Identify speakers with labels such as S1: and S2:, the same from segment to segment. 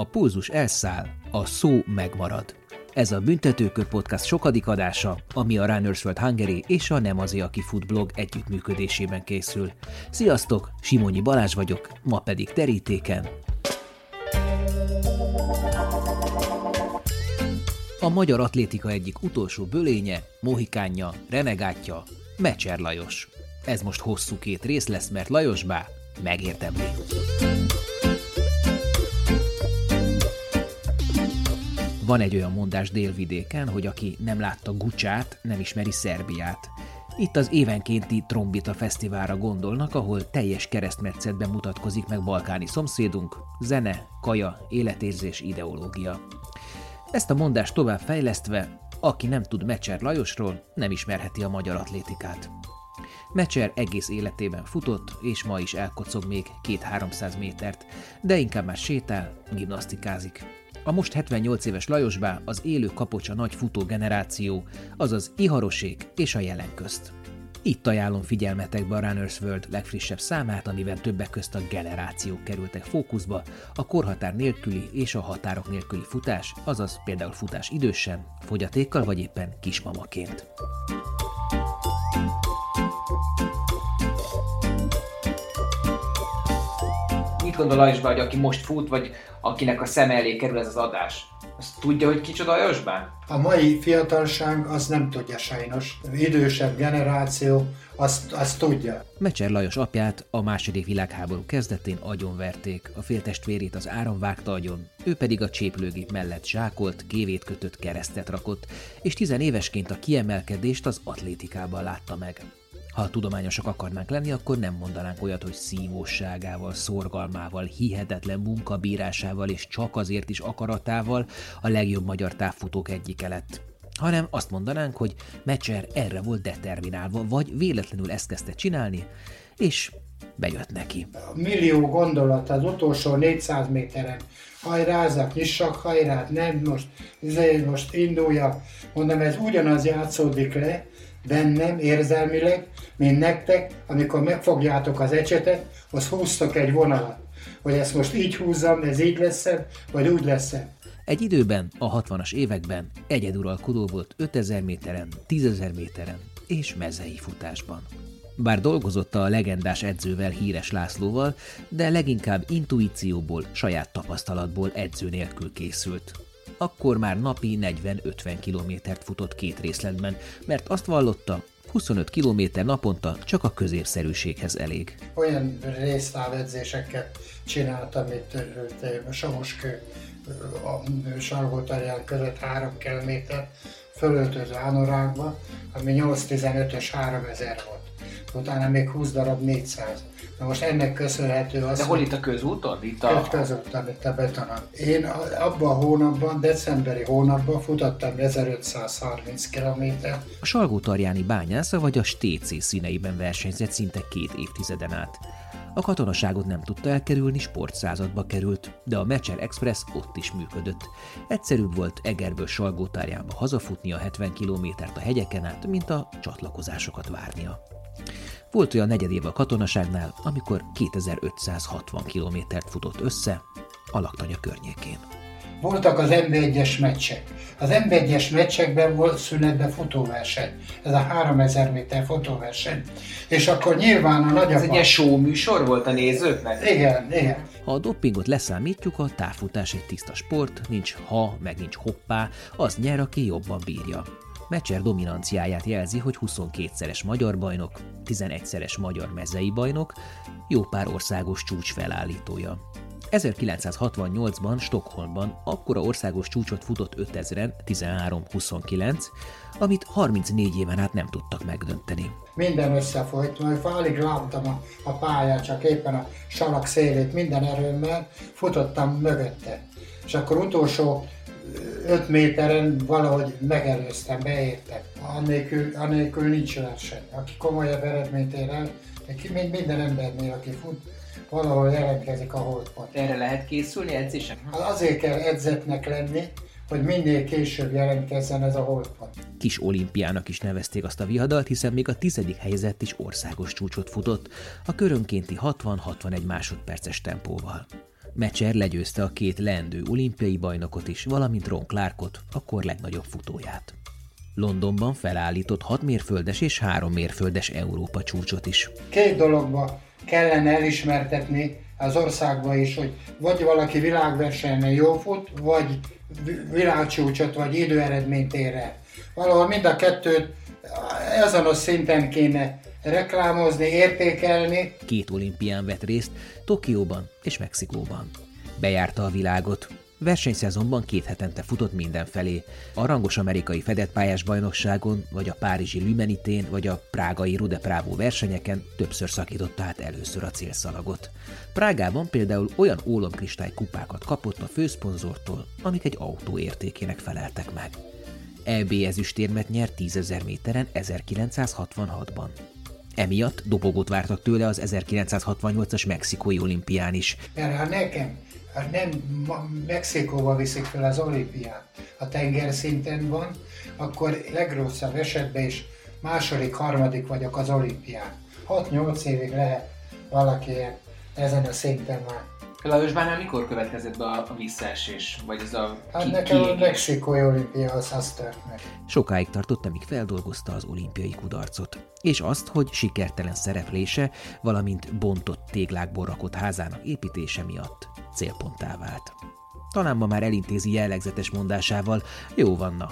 S1: A pulzus elszáll, a szó megmarad. Ez a Büntetőkör Podcast sokadik adása, ami a Runners World Hungary és a Nem az aki Food blog együttműködésében készül. Sziasztok, Simonyi Balázs vagyok, ma pedig terítéken. A magyar atlétika egyik utolsó bölénye, mohikánja, renegátja, Mecser Lajos. Ez most hosszú két rész lesz, mert Lajos bá megérdemli. Van egy olyan mondás délvidéken, hogy aki nem látta Gucsát, nem ismeri Szerbiát. Itt az évenkénti Trombita Fesztiválra gondolnak, ahol teljes keresztmetszetben mutatkozik meg balkáni szomszédunk, zene, kaja, életérzés, ideológia. Ezt a mondást tovább fejlesztve, aki nem tud Mecser Lajosról, nem ismerheti a magyar atlétikát. Mecser egész életében futott, és ma is elkocog még két-háromszáz métert, de inkább már sétál, gimnasztikázik. A most 78 éves Lajosbá az élő kapocsa nagy futó generáció, azaz Iharosék és a jelen közt. Itt ajánlom figyelmetekbe a Runners World legfrissebb számát, amiben többek közt a generációk kerültek fókuszba, a korhatár nélküli és a határok nélküli futás, azaz például futás idősen, fogyatékkal vagy éppen kismamaként.
S2: Gondol Lajosbá, hogy aki most fut, vagy akinek a szem elé kerül ez az adás? Azt tudja, hogy kicsoda Lajosbá?
S3: A mai fiatalság az nem tudja sajnos. Idősebb generáció azt, azt tudja.
S1: Mecser Lajos apját a második világháború kezdetén agyonverték, a féltestvérét az áram vágta agyon, ő pedig a cséplőgép mellett zsákolt, kévét kötött, keresztet rakott, és tizenévesként a kiemelkedést az atlétikában látta meg. Ha tudományosak akarnánk lenni, akkor nem mondanánk olyat, hogy szívóságával, szorgalmával, hihetetlen munkabírásával és csak azért is akaratával a legjobb magyar távfutók egyike lett hanem azt mondanánk, hogy Mecser erre volt determinálva, vagy véletlenül ezt kezdte csinálni, és bejött neki.
S3: A millió gondolat az utolsó 400 méteren. Hajrázak, nyissak hajrát, nem most, izé, most induljak. Mondom, ez ugyanaz játszódik le, bennem érzelmileg, mint nektek, amikor megfogjátok az ecsetet, az húztok egy vonalat. Hogy ezt most így húzzam, ez így lesz vagy úgy lesz
S1: Egy időben, a 60-as években egyeduralkodó volt 5000 méteren, 10.000 méteren és mezei futásban. Bár dolgozott a legendás edzővel híres Lászlóval, de leginkább intuícióból, saját tapasztalatból edző nélkül készült akkor már napi 40-50 kilométert futott két részletben, mert azt vallotta, 25 km naponta csak a középszerűséghez elég.
S3: Olyan résztávedzéseket csináltam itt Samoskő a Salgótarján között 3 km fölöltöző anorákba, ami 8-15-ös 3000 volt. Utána még 20 darab 400. Na most ennek köszönhető az,
S2: De hol itt a közúton?
S3: Itt a... közúton, itt a betonon. Én abban a hónapban, decemberi hónapban futottam 1530 km.
S1: A Salgótarjáni bányásza vagy a Stécé színeiben versenyzett szinte két évtizeden át. A katonaságot nem tudta elkerülni, sportszázadba került, de a Mecser Express ott is működött. Egyszerűbb volt Egerből Salgótárjába hazafutni a 70 kilométert a hegyeken át, mint a csatlakozásokat várnia. Volt olyan negyedév a katonaságnál, amikor 2560 kilométert futott össze a laktanya környékén.
S3: Voltak az MB1-es meccsek. Az MB1-es meccsekben volt szünetben futóverseny. Ez a 3000 méter futóverseny. És akkor nyilván a nagyapá... Ez
S2: egy ilyen show műsor volt a nézőknek?
S3: Igen, igen.
S1: Ha a doppingot leszámítjuk, a távfutás egy tiszta sport, nincs ha, meg nincs hoppá, az nyer, aki jobban bírja. Mecser dominanciáját jelzi, hogy 22-szeres magyar bajnok, 11-szeres magyar mezei bajnok, jó pár országos csúcs felállítója. 1968-ban Stockholmban akkora országos csúcsot futott 5000-en, 13-29, amit 34 éven át nem tudtak megdönteni.
S3: Minden összefolyt, majd alig láttam a, a pályát, csak éppen a salak szélét minden erőmmel, futottam mögötte. És akkor utolsó 5 méteren valahogy megelőztem, beértem. Annélkül, annélkül nincs verseny. Aki komolyabb eredményt ér el, minden embernél, aki fut, valahol jelentkezik a holdpont.
S2: Erre lehet készülni edzések?
S3: Hát azért kell edzetnek lenni, hogy minél később jelentkezzen ez a holdpont.
S1: Kis olimpiának is nevezték azt a vihadalt, hiszen még a tizedik helyzet is országos csúcsot futott, a körönkénti 60-61 másodperces tempóval. Mecser legyőzte a két leendő olimpiai bajnokot is, valamint Ron Clarkot, akkor legnagyobb futóját. Londonban felállított 6 mérföldes és 3 mérföldes Európa csúcsot is.
S3: Két dologba kellene elismertetni az országba is, hogy vagy valaki világversenyen jó fut, vagy világcsúcsot, vagy időeredményt ér el. Valahol mind a kettőt ezen a szinten kéne reklámozni, értékelni.
S1: Két olimpián vett részt, Tokióban és Mexikóban. Bejárta a világot, Versenyszezonban két hetente futott mindenfelé. A rangos amerikai fedett pályás bajnokságon, vagy a párizsi Lümenitén, vagy a prágai Rude Právó versenyeken többször szakította át először a célszalagot. Prágában például olyan ólomkristály kupákat kapott a főszponzortól, amik egy autó értékének feleltek meg. EB ezüstérmet nyert 10.000 méteren 1966-ban. Emiatt dobogót vártak tőle az 1968-as mexikói olimpián is.
S3: Mert ha nekem hát nem Mexikóba viszik fel az olimpiát, a tengerszinten van, akkor legrosszabb esetben is második, harmadik vagyok az olimpián. 6-8 évig lehet valaki ezen a szinten már.
S2: Lajosbánál mikor következett be a, visszaesés? Vagy ez a
S3: Hát ki, nekem a mexikói olimpia az, az tört meg.
S1: Sokáig tartott, amíg feldolgozta az olimpiai kudarcot. És azt, hogy sikertelen szereplése, valamint bontott téglákból rakott házának építése miatt célponttá vált. Talán ma már elintézi jellegzetes mondásával, jó vanna,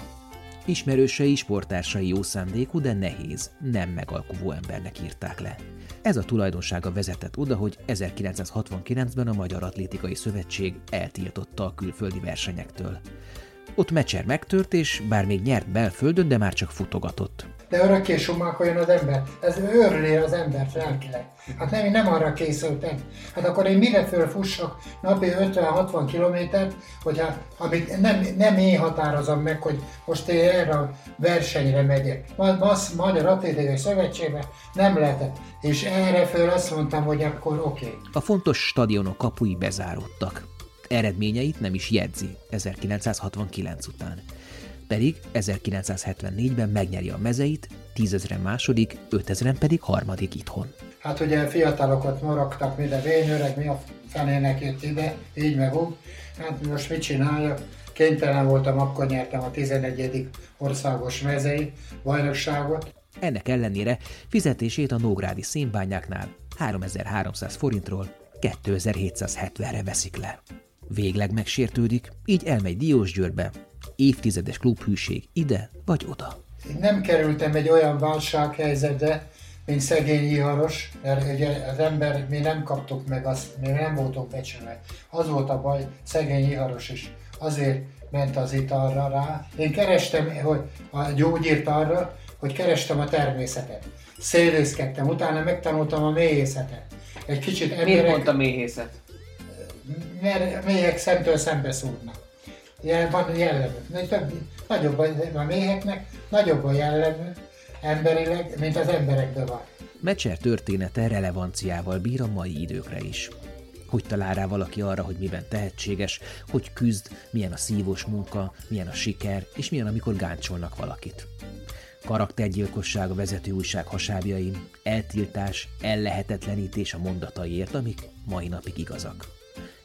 S1: Ismerősei, sportársai jó szándékú, de nehéz, nem megalkuvó embernek írták le. Ez a tulajdonsága vezetett oda, hogy 1969-ben a Magyar Atlétikai Szövetség eltiltotta a külföldi versenyektől. Ott mecser megtört, és bár még nyert belföldön, de már csak futogatott
S3: de örökké sumákoljon az ember. Ez őrli az embert lelkileg. Hát nem, én nem arra készültem. Hát akkor én mire fölfussak napi 50-60 kilométert, hogy hát, amit nem, nem én határozom meg, hogy most én erre a versenyre megyek. Az Magyar Atlétikai Szövetségben nem lehetett. És erre föl azt mondtam, hogy akkor oké. Okay.
S1: A fontos stadionok kapui bezáródtak. Eredményeit nem is jegyzi 1969 után pedig 1974-ben megnyeri a mezeit, tízezren második, ötezren pedig harmadik itthon.
S3: Hát ugye fiatalokat morogtak, mire vényöreg, mi a fenének jött ide, így meg úgy. Hát most mit csináljak? Kénytelen voltam, akkor nyertem a 11. országos mezei bajnokságot.
S1: Ennek ellenére fizetését a Nógrádi szénbányáknál 3300 forintról 2770-re veszik le. Végleg megsértődik, így elmegy Diósgyőrbe, évtizedes klubhűség ide vagy oda.
S3: Én nem kerültem egy olyan válsághelyzetbe, mint szegény iharos, mert ugye az ember, mi nem kaptuk meg azt, mi nem voltunk becsülve. Az volt a baj, szegény iharos is. Azért ment az italra rá. Én kerestem hogy a gyógyírt arra, hogy kerestem a természetet. Szélészkedtem, utána megtanultam a méhészetet. Egy kicsit
S2: emberek... Miért pont a méhészet?
S3: Mert méhek szemtől szembe szúrnak jel, van jellemű. Több, nagyobb a méheknek, nagyobb a jellemű emberileg, mint az emberekben van.
S1: Mecser története relevanciával bír a mai időkre is. Hogy talál rá valaki arra, hogy miben tehetséges, hogy küzd, milyen a szívós munka, milyen a siker, és milyen, amikor gáncsolnak valakit. Karaktergyilkosság a vezető újság hasábjain, eltiltás, ellehetetlenítés a mondataiért, amik mai napig igazak.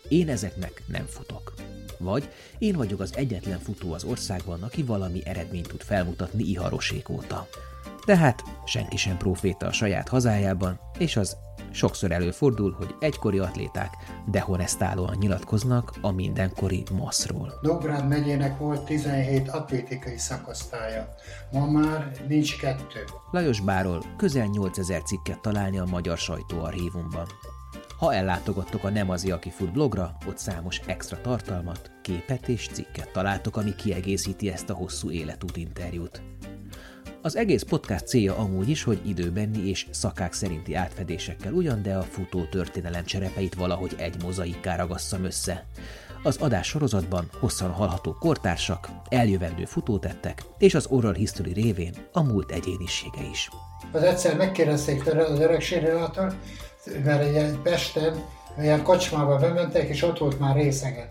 S1: Én ezeknek nem futok. Vagy én vagyok az egyetlen futó az országban, aki valami eredményt tud felmutatni iharosék óta. De hát senki sem proféta a saját hazájában, és az sokszor előfordul, hogy egykori atléták dehonestálóan nyilatkoznak a mindenkori maszról.
S3: Dobrád megyének volt 17 atlétikai szakosztálya, ma már nincs kettő.
S1: Lajos Báról közel 8000 cikket találni a magyar sajtóarchívumban. Ha ellátogattok a Nem az aki fut blogra, ott számos extra tartalmat, képet és cikket találtok, ami kiegészíti ezt a hosszú életút interjút. Az egész podcast célja amúgy is, hogy időbenni és szakák szerinti átfedésekkel ugyan, de a futó történelem cserepeit valahogy egy mozaikká ragasszam össze. Az adás sorozatban hosszan hallható kortársak, eljövendő futótettek és az oral history révén a múlt egyénisége is.
S3: Az egyszer megkérdezték az öregségreától, mert egy Pesten ilyen kocsmába bementek, és ott volt már részegen.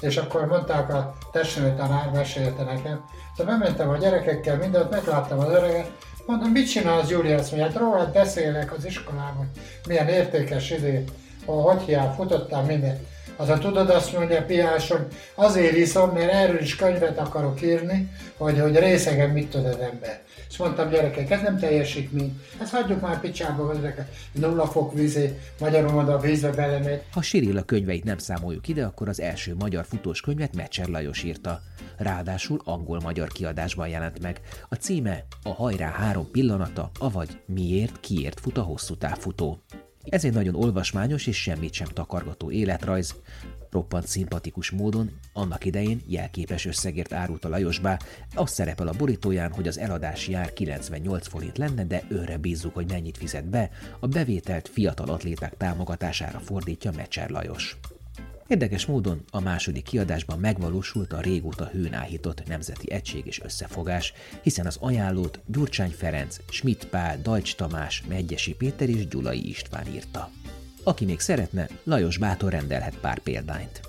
S3: És akkor mondták a testnő tanár, mesélte nekem, szóval bementem a gyerekekkel, mindent, megláttam az öreget, mondom, mit csinál az Júlia? Azt mondja, hát rólad beszélek az iskolában, milyen értékes idő a hogy hiány futottam minden. Az a tudod azt mondja Piáson, azért iszom, mert erről is könyvet akarok írni, hogy, hogy részegen mit tud az ember. És mondtam gyerekek, ez nem teljesítmény, ezt hagyjuk már picsába, ezeket nulla fok vízé, magyarul mondva a vízbe belemegy.
S1: Ha Sirilla könyveit nem számoljuk ide, akkor az első magyar futós könyvet Mecser Lajos írta. Ráadásul angol-magyar kiadásban jelent meg. A címe a hajrá három pillanata, avagy miért, kiért fut a hosszú távfutó. Ez egy nagyon olvasmányos és semmit sem takargató életrajz, roppant szimpatikus módon, annak idején jelképes összegért árult a Lajosbá, az szerepel a borítóján, hogy az eladási ár 98 forint lenne, de őre bízzuk, hogy mennyit fizet be, a bevételt fiatal atléták támogatására fordítja Mecser Lajos. Érdekes módon a második kiadásban megvalósult a régóta hőn áhított nemzeti egység és összefogás, hiszen az ajánlót Gyurcsány Ferenc, Schmidt Pál, Dajcs Tamás, Megyesi Péter és Gyulai István írta. Aki még szeretne, Lajos Bátor rendelhet pár példányt.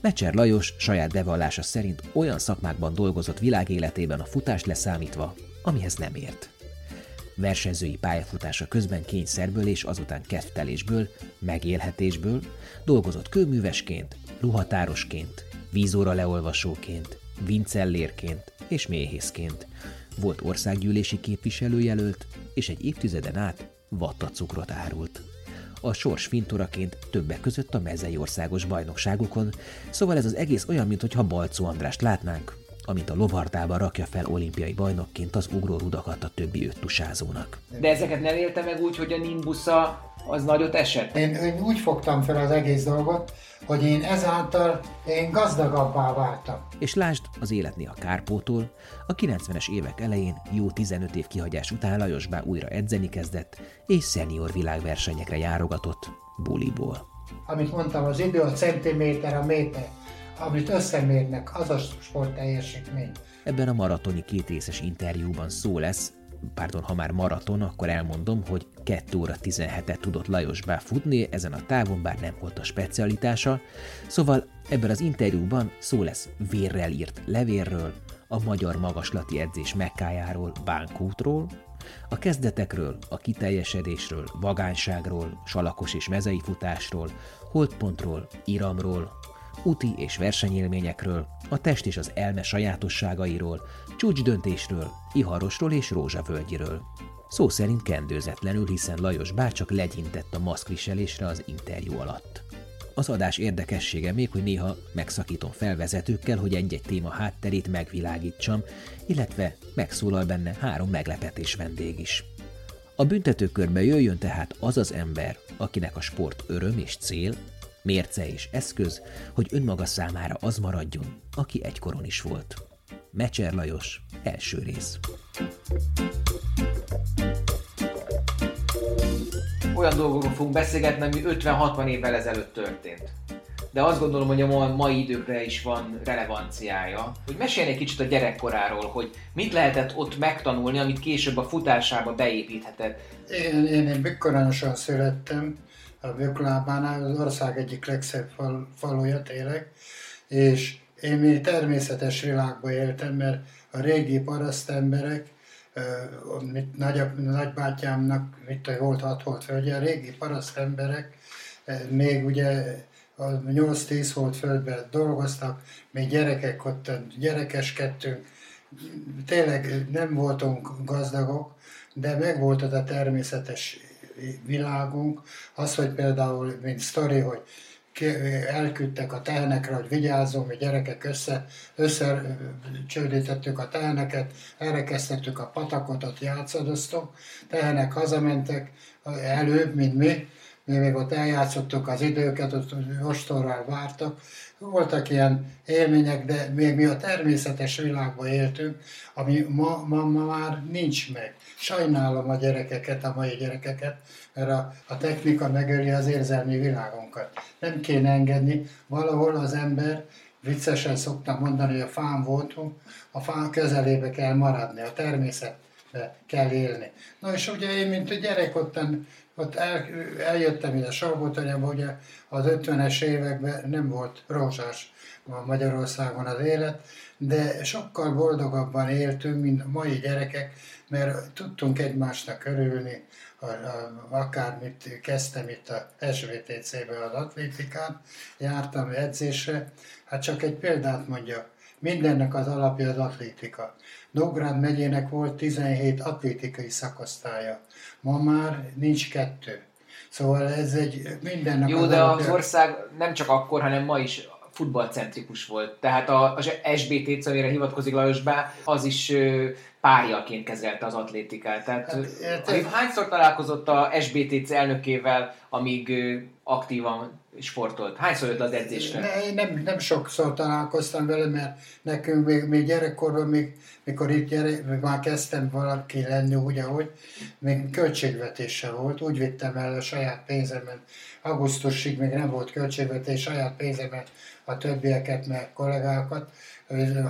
S1: Mecser Lajos saját bevallása szerint olyan szakmákban dolgozott világéletében a futás leszámítva, amihez nem ért. Versenyzői pályafutása közben kényszerből és azután kedvtelésből, megélhetésből dolgozott kőművesként, ruhatárosként, vízóra leolvasóként, vincellérként és méhészként. Volt országgyűlési képviselőjelölt, és egy évtizeden át vattacukrot árult a sors fintoraként többek között a mezei országos bajnokságokon, szóval ez az egész olyan, mintha Balcó Andrást látnánk, amint a lovardába rakja fel olimpiai bajnokként az ugrórudakat a többi öttusázónak.
S2: De ezeket nem élte meg úgy, hogy a Nimbusza az nagyot esett?
S3: Én, én úgy fogtam fel az egész dolgot, hogy én ezáltal én gazdagabbá váltam.
S1: És lásd az életni a Kárpótól, a 90-es évek elején jó 15 év kihagyás után Lajos Bá újra edzeni kezdett, és szenior világversenyekre járogatott buliból.
S3: Amit mondtam, az idő a centiméter, a méter, amit összemérnek, az a sport teljesítmény.
S1: Ebben a maratoni kétrészes interjúban szó lesz pardon, ha már maraton, akkor elmondom, hogy 2 óra 17-et tudott Lajos futni ezen a távon, bár nem volt a specialitása, szóval ebben az interjúban szó lesz vérrel írt levérről, a magyar magaslati edzés mekkájáról, Bánkútról, a kezdetekről, a kiteljesedésről, vagányságról, salakos és mezei futásról, holdpontról, iramról, úti és versenyélményekről, a test és az elme sajátosságairól, csúcsdöntésről, iharosról és rózsavölgyiről. Szó szerint kendőzetlenül, hiszen Lajos bárcsak legyintett a maszkviselésre az interjú alatt. Az adás érdekessége még, hogy néha megszakítom felvezetőkkel, hogy egy-egy téma hátterét megvilágítsam, illetve megszólal benne három meglepetés vendég is. A büntetőkörbe jöjjön tehát az az ember, akinek a sport öröm és cél, mérce és eszköz, hogy önmaga számára az maradjon, aki egykoron is volt. Mecser Lajos, első rész.
S2: Olyan dolgokról fogunk beszélgetni, ami 50-60 évvel ezelőtt történt. De azt gondolom, hogy a mai időkre is van relevanciája. Hogy mesélj egy kicsit a gyerekkoráról, hogy mit lehetett ott megtanulni, amit később a futásába beépíthetett.
S3: Én, én, én Bükkorányosan születtem, a Büklábánál, az ország egyik legszebb fal, faluja tényleg, és én még természetes világban éltem, mert a régi parasztemberek, mit nagyobb, nagybátyámnak, mit volt hat volt földje, a régi parasztemberek még ugye a 8-10 volt földben dolgoztak, még gyerekek ott gyerekeskedtünk, tényleg nem voltunk gazdagok, de meg volt az a természetes világunk, az, hogy például, mint sztori, hogy elküldtek a tehenekre, hogy vigyázzon, mi gyerekek össze, összecsődítettük a teheneket, elrekeztettük a patakot, ott játszadoztunk, tehenek hazamentek előbb, mint mi, mi még ott eljátszottuk az időket, ott ostorral vártak. Voltak ilyen élmények, de még mi a természetes világban éltünk, ami ma, ma, ma már nincs meg. Sajnálom a gyerekeket, a mai gyerekeket, mert a, a technika megöli az érzelmi világunkat. Nem kéne engedni, valahol az ember, viccesen szoktam mondani, hogy a fán voltunk, a fán közelébe kell maradni, a természetbe kell élni. Na és ugye én, mint a gyerek ottan ott el, eljöttem ide Salgótanyába, ugye az 50-es években nem volt rózsás Magyarországon az élet, de sokkal boldogabban éltünk, mint a mai gyerekek, mert tudtunk egymásnak örülni, a, a, akármit kezdtem itt a SVTC-be az atlétikán, jártam edzésre, hát csak egy példát mondja, mindennek az alapja az atlétika. Nógrád megyének volt 17 atlétikai szakosztálya, ma már nincs kettő. Szóval ez egy mindennek
S2: Jó, de az ország nem csak akkor, hanem ma is futballcentrikus volt. Tehát az SBT, amire hivatkozik Lajos Bá, az is párjaként kezelte az atlétikát. Tehát
S3: Hát,
S2: hát, hányszor találkozott a SBTC elnökével, amíg aktívan sportolt? Hányszor jött az edzésre?
S3: Ne, nem, nem sokszor találkoztam vele, mert nekünk még, még gyerekkorban, még, mikor itt gyere, még már kezdtem valaki lenni, úgy, ahogy, még költségvetése volt, úgy vittem el a saját pénzemen. Augusztusig még nem volt költségvetés, saját pénzemen a többieket, meg kollégákat,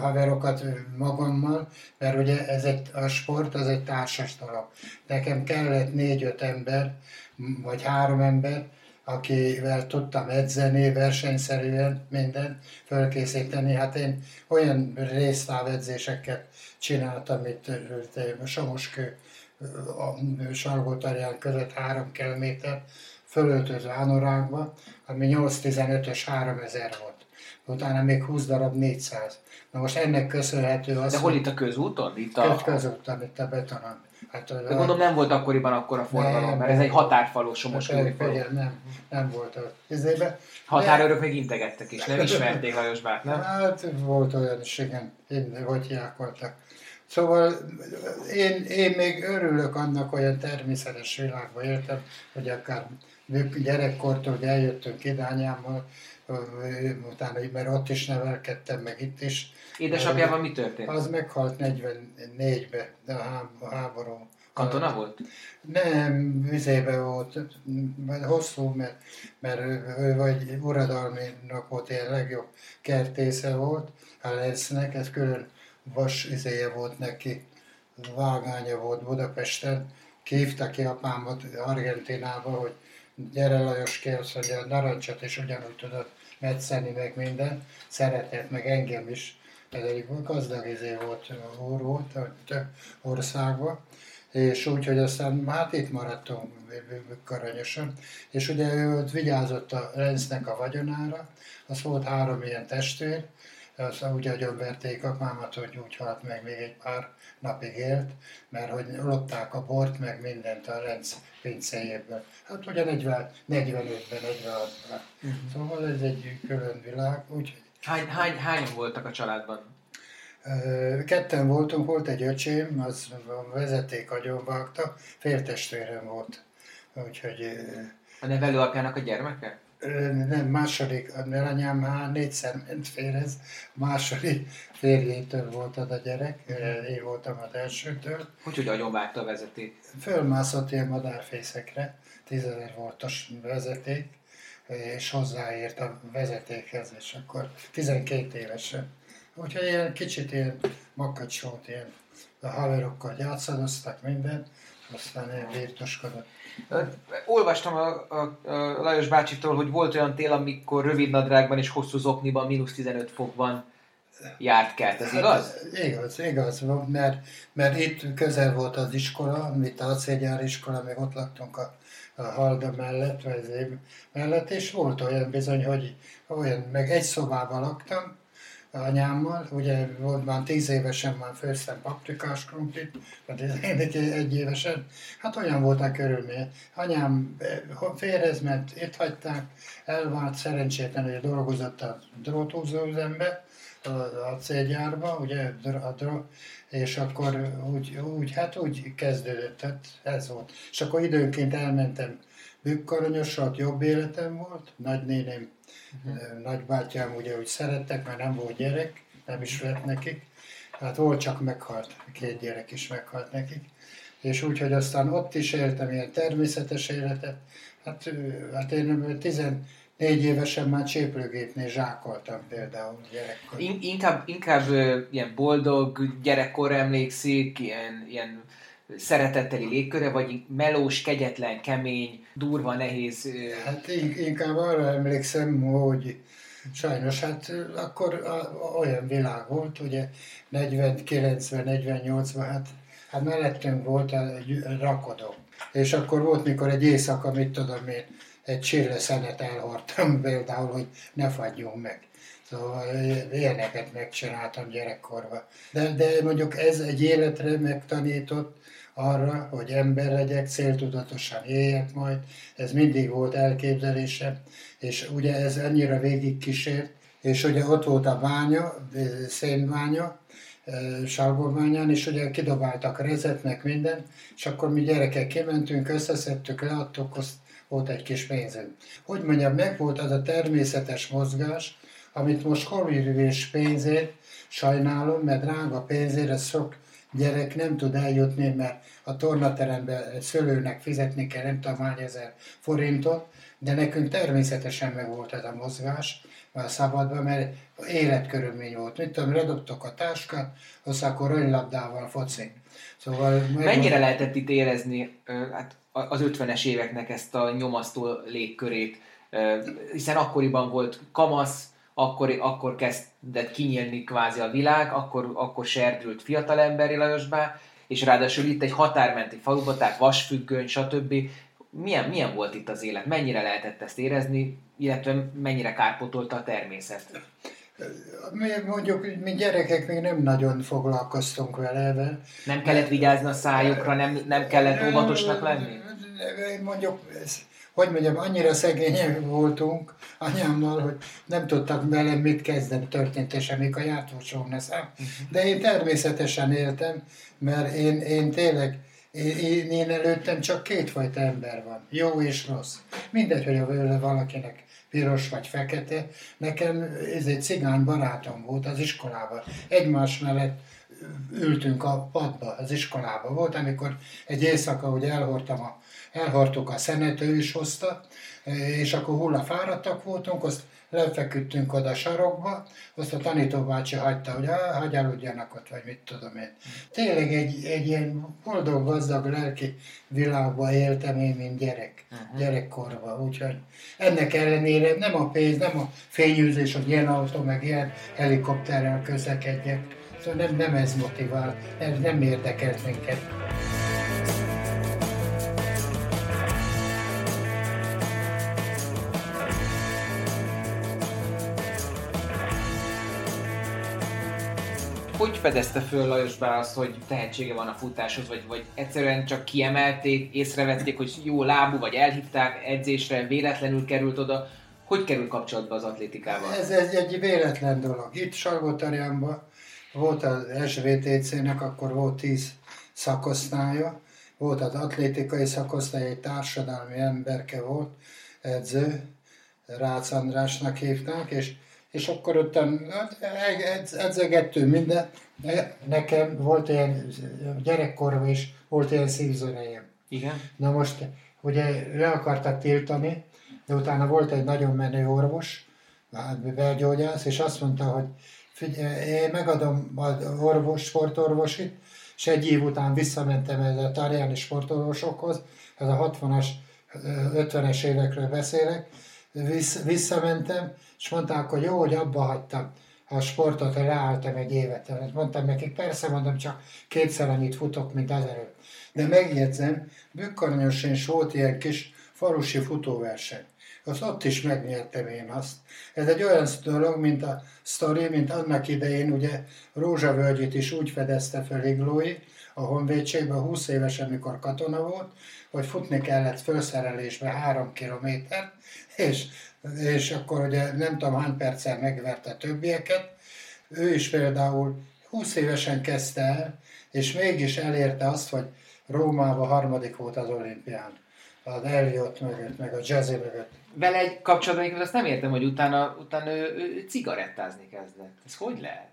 S3: haverokat magammal, mert ugye ez egy, a sport az egy társas dolog. Nekem kellett négy-öt ember, vagy három ember, akivel tudtam edzeni, versenyszerűen minden fölkészíteni. Hát én olyan résztávedzéseket csináltam ö, Somoskő, a Salgótarján között három kilométer, fölöltöző anorákba, ami 8-15-ös 3000 volt. Utána még 20 darab 400. Na most ennek köszönhető az,
S2: De hol itt a közúton? Itt a,
S3: Köt közúttan, itt a betonon. Hát,
S2: de gondolom nem volt akkoriban akkor a forgalom,
S3: Nem,
S2: mert ez
S3: nem.
S2: egy határfaló, somos
S3: figyelj, nem, nem volt az izébe.
S2: Határőrök még integettek is, nem ismerték Lajos Bát, nem?
S3: Hát volt olyan is, igen, én, hogy hiákoltak. Szóval én, én még örülök annak, olyan természetes világban éltem, hogy akár gyerekkortól, hogy eljöttünk Idányámmal, utána, mert ott is nevelkedtem, meg itt is.
S2: Édesapjával mi történt?
S3: Az meghalt 44-ben, de a há- a háború.
S2: Katona volt?
S3: Nem, vizébe volt, hosszú, mert, mert ő, ő vagy uradalminak volt ilyen legjobb kertésze volt, a Lensznek, ez külön vas izéje volt neki, vágánya volt Budapesten, kívta ki apámat Argentinába, hogy gyere Lajos azt mondja, a narancsot is ugyanúgy tudod metszeni, meg minden, szeretett meg engem is, egy gazdag izé volt, úr volt, több országban, és úgy, hogy aztán hát itt maradtunk karanyosan, és ugye ő ott vigyázott a Lenznek a vagyonára, az volt három ilyen testvér, az úgy agyonverték apámat, hogy úgy halt meg, még egy pár napig élt, mert hogy lopták a bort, meg mindent a Lenz pincéjéből. Hát ugye 40, 45-ben, 46-ban. Szóval ez egy külön világ, úgyhogy
S2: Hány, hány, hányan voltak a családban?
S3: Ketten voltunk, volt egy öcsém, az a vezeték agyonvágta, féltestvérem volt. Úgyhogy
S2: A nevelőapjának a gyermeke?
S3: nem, második, a anyám már négyszer ment férhez, második férjétől volt az a gyerek, én voltam az elsőtől.
S2: Hogy, hogy agyonvágta a vezeték?
S3: Fölmászott ilyen madárfészekre, 10 voltos vezeték, és hozzáért a vezetékhez, és akkor 12 évesen. Úgyhogy ilyen kicsit ilyen makacsót, ilyen a haverokkal játszadoztak minden, aztán ilyen virtuskodott.
S2: Ö, Olvastam a, a, a Lajos bácsitól, hogy volt olyan tél, amikor rövid nadrágban és hosszú zokniban mínusz 15 fokban járt kelt. Ez igaz?
S3: Hát, igaz, igaz, mert, mert itt közel volt az iskola, itt a acélgyár iskola, még ott laktunk a, a Halda mellett, vagy az mellett, és volt olyan bizony, hogy olyan, meg egy szobában laktam, anyámmal, ugye volt már tíz évesen már főztem paprikás krumplit, vagy egy, egy évesen, hát olyan volt a körülmény. Anyám eh, férhez ment, itt hagyták, elvált szerencsétlen, hogy dolgozott a dróthúzó üzembe, a, célgyárba, ugye, a dro- és akkor úgy, úgy, hát úgy kezdődött, hát ez volt. És akkor időnként elmentem Bükkaronyosra, ott jobb életem volt, nagynéném, uh-huh. nagybátyám ugye úgy szerettek, mert nem volt gyerek, nem is lett nekik. Hát volt csak meghalt, két gyerek is meghalt nekik. És úgy, hogy aztán ott is éltem ilyen természetes életet. Hát, ö, hát én 14 évesen már cséplőgépnél zsákoltam például gyerekkor.
S2: In, inkább, inkább ilyen boldog gyerekkor emlékszik, ilyen, ilyen szeretetteli légköre, vagy melós, kegyetlen, kemény, durva, nehéz?
S3: Hát inkább arra emlékszem, hogy sajnos hát akkor olyan világ volt, ugye 40-90-48-ban, hát, hát mellettünk volt egy rakodó. És akkor volt, mikor egy éjszaka, mit tudom én, egy csilleszenet elhordtam például, hogy ne fagyjunk meg. Szóval ilyeneket megcsináltam gyerekkorban. De, de mondjuk ez egy életre megtanított arra, hogy ember legyek, céltudatosan éljek majd. Ez mindig volt elképzelésem, és ugye ez annyira végig kísért, és ugye ott volt a bánya, szénbánya, Salgóbányán, és ugye kidobáltak rezet, meg minden, és akkor mi gyerekek kimentünk, összeszedtük, leadtuk, azt volt egy kis pénzünk. Hogy mondjam, meg volt az a természetes mozgás, amit most korművés pénzért sajnálom, mert drága pénzért sok gyerek nem tud eljutni, mert a tornateremben egy szülőnek fizetni kell nem tudom hány ezer forintot, de nekünk természetesen meg volt ez a mozgás, a szabadban, mert életkörülmény volt. Mit tudom, redobtok a táskát, azt akkor rönylabdával foci.
S2: Szóval Mennyire lehetett itt érezni hát az 50-es éveknek ezt a nyomasztó légkörét, hiszen akkoriban volt kamasz, akkor, akkor kezdett kinyílni kvázi a világ, akkor, akkor serdült fiatalemberi Lajosbá, és ráadásul itt egy határmenti faluba, tehát vasfüggöny, stb. Milyen, milyen volt itt az élet? Mennyire lehetett ezt érezni, illetve mennyire kárpotolta a természet?
S3: Mi mondjuk, mi gyerekek még nem nagyon foglalkoztunk vele.
S2: Nem kellett vigyázni a szájukra, nem, nem kellett óvatosnak lenni?
S3: Mondjuk, hogy mondjam, annyira szegények voltunk anyámmal, hogy nem tudtak velem mit kezdeni történetesen, még a jártósón leszem. De én természetesen éltem, mert én, én tényleg, én, én előttem csak kétfajta ember van, jó és rossz. Mindegy, hogy a valakinek piros vagy fekete. Nekem ez egy cigány barátom volt az iskolában. Egymás mellett ültünk a padba, az iskolába. Volt, amikor egy éjszaka, hogy elhordtam a elhartuk a szenet, ő is hozta, és akkor hulla fáradtak voltunk, azt lefeküdtünk oda a sarokba, azt a tanítóbácsi hagyta, hogy ah, aludjanak ott, vagy mit tudom én. Tényleg egy, egy ilyen boldog, gazdag lelki világban éltem én, mint gyerek, uh-huh. gyerekkorban, úgyhogy ennek ellenére nem a pénz, nem a fényűzés, hogy ilyen autó, meg ilyen helikopterrel közlekedjek, szóval nem, nem ez motivál, ez nem érdekelt minket.
S2: Fedezte föl Lajos azt, hogy tehetsége van a futáshoz, vagy, vagy egyszerűen csak kiemelték, észrevették, hogy jó lábú, vagy elhívták edzésre, véletlenül került oda. Hogy kerül kapcsolatba az atlétikával?
S3: Ez, ez egy véletlen dolog. Itt Salgótarjánban volt az SVTC-nek, akkor volt 10 szakosztálya, volt az atlétikai szakosztály, egy társadalmi emberke volt, edző, Rácz Andrásnak hívták, és és akkor ott hát, edzegettünk minden. Nekem volt ilyen gyerekkorban is volt ilyen szívzönejem.
S2: Igen.
S3: Na most ugye le akartak tiltani, de utána volt egy nagyon menő orvos, belgyógyász, és azt mondta, hogy figyelj, én megadom az orvos, sportorvosit, és egy év után visszamentem ez a tarjáni sportorvosokhoz, ez a 60-as, 50-es évekről beszélek, Vissz, visszamentem, és mondták, hogy jó, hogy abba hagytam a sportot, leálltam egy évet. Mondtam nekik, persze mondom, csak kétszer annyit futok, mint azelőtt. De megjegyzem, Bükkarnyos is volt ilyen kis falusi futóverseny. Az ott is megnyertem én azt. Ez egy olyan dolog, mint a sztori, mint annak idején ugye Rózsavölgyit is úgy fedezte fel Iglói, a honvédségben 20 évesen, amikor katona volt, hogy futni kellett felszerelésbe három kilométer, és, és akkor ugye nem tudom hány perccel megverte többieket. Ő is például 20 évesen kezdte el, és mégis elérte azt, hogy Rómában harmadik volt az olimpián. Az Elliot mögött, meg a Jazzy mögött.
S2: Vele egy kapcsolatban azt nem értem, hogy utána, utána ő, ő cigarettázni kezdett. Ez hogy lehet?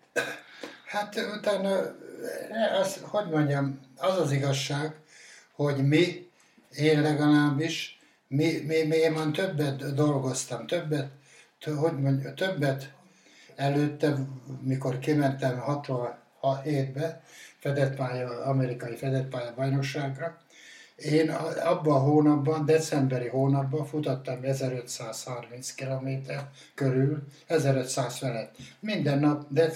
S3: Hát utána, az, hogy mondjam, az az igazság, hogy mi, én legalábbis, mi, mi, mi én már többet dolgoztam, többet, hogy mondjam, többet előtte, mikor kimentem 60, 7-ben fedett pálya, amerikai fedett pálya bajnokságra. Én abban a hónapban, decemberi hónapban futottam 1530 km körül, 1500 felett. Minden nap, de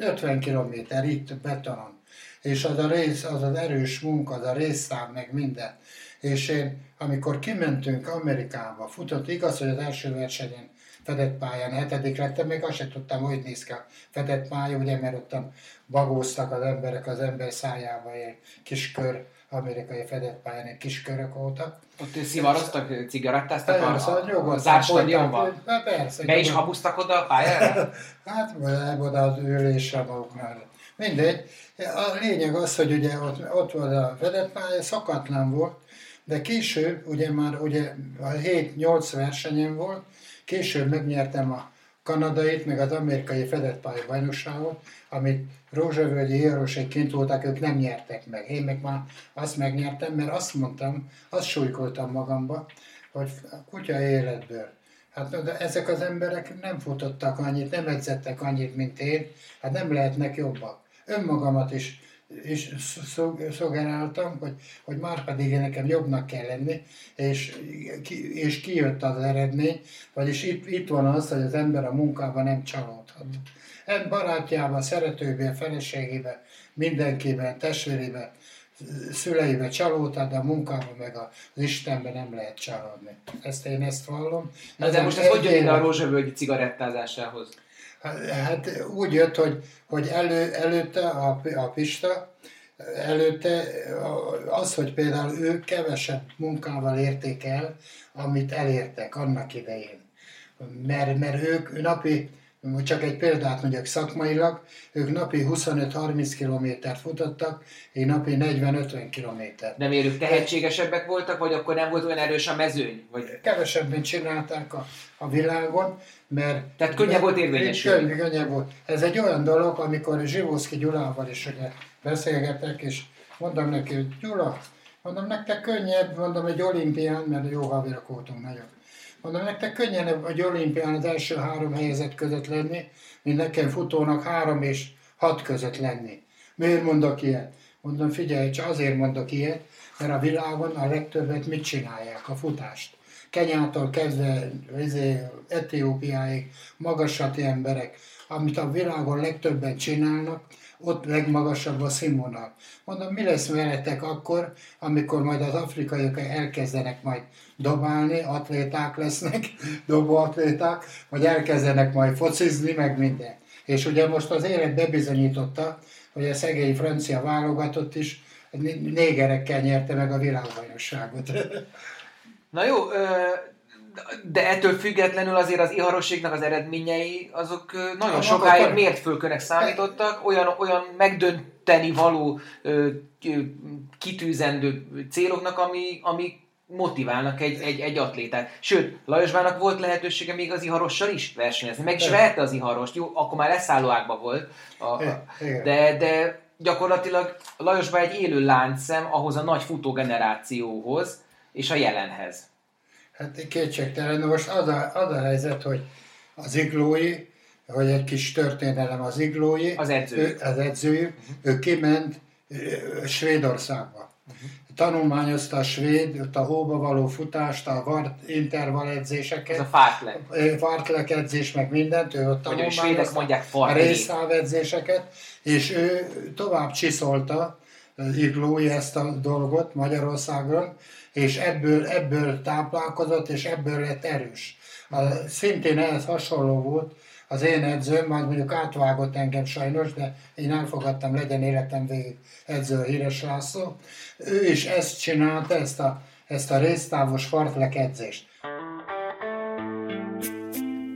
S3: 50 km itt betonon. És az a rész, az az erős munka, az a részszám, meg minden. És én, amikor kimentünk Amerikába, futott, igaz, hogy az első versenyen fedett pályán hetedik lettem, még azt sem tudtam, hogy néz ki a fedett pálya, ugye, mert ott bagóztak az emberek az ember szájába egy kis kör, amerikai fedett pályán egy kis körök voltak.
S2: Ott szivaroztak, cigarettáztak
S3: persze,
S2: a, a, a zárt stadionban?
S3: Persze.
S2: Be is habuztak oda a pályára?
S3: hát oda az ülésre maguknál. Mindegy. A lényeg az, hogy ugye ott, ott volt a fedett pálya, szakatlan volt, de később, ugye már ugye a 7-8 versenyen volt, később megnyertem a kanadait, meg az amerikai fedett pálya bajnokságot, amit Rózsavölgyi Jarosék kint voltak, ők nem nyertek meg. Én meg már azt megnyertem, mert azt mondtam, azt súlykoltam magamba, hogy kutya életből. Hát de ezek az emberek nem futottak annyit, nem edzettek annyit, mint én, hát nem lehetnek jobbak. Önmagamat is és szolgáltam, hogy, hogy már pedig nekem jobbnak kell lenni, és, és kijött az eredmény, vagyis itt, itt van az, hogy az ember a munkában nem csalódhat. Nem barátjával, szeretőben, feleségébe, mindenkiben, testvérében, szüleibe csalódhat, de a munkában meg az Istenben nem lehet csalódni. Ezt én ezt vallom.
S2: Na de most ez hogy jön a rózsavölgyi cigarettázásához?
S3: Hát úgy jött, hogy, hogy elő, előtte a, a Pista, előtte az, hogy például ők kevesebb munkával érték el, amit elértek annak idején. Mert, mert ők napi csak egy példát mondjak szakmailag, ők napi 25-30 kilométert futottak, én napi 40-50 kilométert.
S2: Nem érők tehetségesebbek voltak, vagy akkor nem volt olyan erős a mezőny? Vagy...
S3: Kevesebben csinálták a, a világon, mert...
S2: Tehát könnyebb volt érvényesülni?
S3: Könnyebb, könnyebb volt. Ez egy olyan dolog, amikor Zsivószki Gyulával is ugye beszélgetek, és mondom neki, hogy Gyula, mondom, nektek könnyebb, mondom, egy olimpián, mert jó haverok voltunk nagyon Mondom, nektek könnyen egy olimpián az első három helyezett között lenni, mint nekem futónak három és hat között lenni. Miért mondok ilyet? Mondom, figyelj, csak azért mondok ilyet, mert a világon a legtöbbet mit csinálják? A futást. Kenyától kezdve izé, Etiópiáig magasati emberek, amit a világon legtöbben csinálnak, ott legmagasabb a színvonal. Mondom, mi lesz veletek akkor, amikor majd az afrikaiak elkezdenek majd dobálni, atléták lesznek, dobóatléták, vagy elkezdenek majd focizni, meg minden. És ugye most az élet bebizonyította, hogy a szegény francia válogatott is négerekkel nyerte meg a világbajnokságot.
S2: Na jó, de ettől függetlenül azért az iharosségnak az eredményei, azok nagyon a sokáig mértfölkönek számítottak, olyan, olyan megdönteni való kitűzendő céloknak, ami, ami motiválnak egy, egy, egy atlétát. Sőt, Lajosbának volt lehetősége még az iharossal is versenyezni. Meg is verte az iharost. Jó, akkor már leszállóákban volt. A, a, de, de gyakorlatilag Lajosbá egy élő láncszem ahhoz a nagy futógenerációhoz és a jelenhez.
S3: Hát kétségtelen. Most az a, az a helyzet, hogy az iglói, hogy egy kis történelem az iglói,
S2: az edző, ő,
S3: az edző uh-huh. ő kiment Svédországba. Uh-huh. Tanulmányozta a svéd, ott a hóba való futást, a intervall edzéseket. Ez
S2: a fartlek.
S3: Fartlek edzés, meg mindent, ő ott
S2: tanulmányozta mondják
S3: a részszáv edzéseket, és ő tovább csiszolta iglói ezt a dolgot Magyarországon, és ebből, ebből táplálkozott, és ebből lett erős. Szintén ehhez hasonló volt az én edzőm, majd mondjuk átvágott engem sajnos, de én elfogadtam, legyen életem végig edző a Híres László. Ő is ezt csinálta, ezt a, ezt a résztávos fartlek edzést.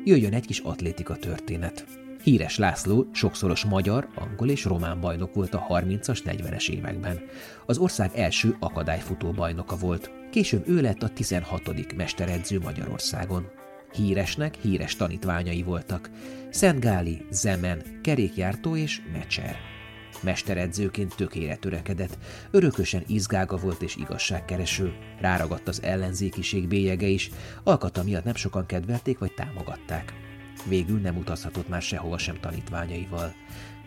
S1: Jöjjön egy kis atlétika történet. Híres László sokszoros magyar, angol és román bajnok volt a 30-as, 40-es években. Az ország első akadályfutó bajnoka volt. Később ő lett a 16. mesteredző Magyarországon. Híresnek híres tanítványai voltak. Szent Gáli, Zemen, kerékjártó és Mecser. Mesteredzőként tökére törekedett, örökösen izgága volt és igazságkereső, ráragadt az ellenzékiség bélyege is, alkata miatt nem sokan kedvelték vagy támogatták. Végül nem utazhatott már sehova sem tanítványaival.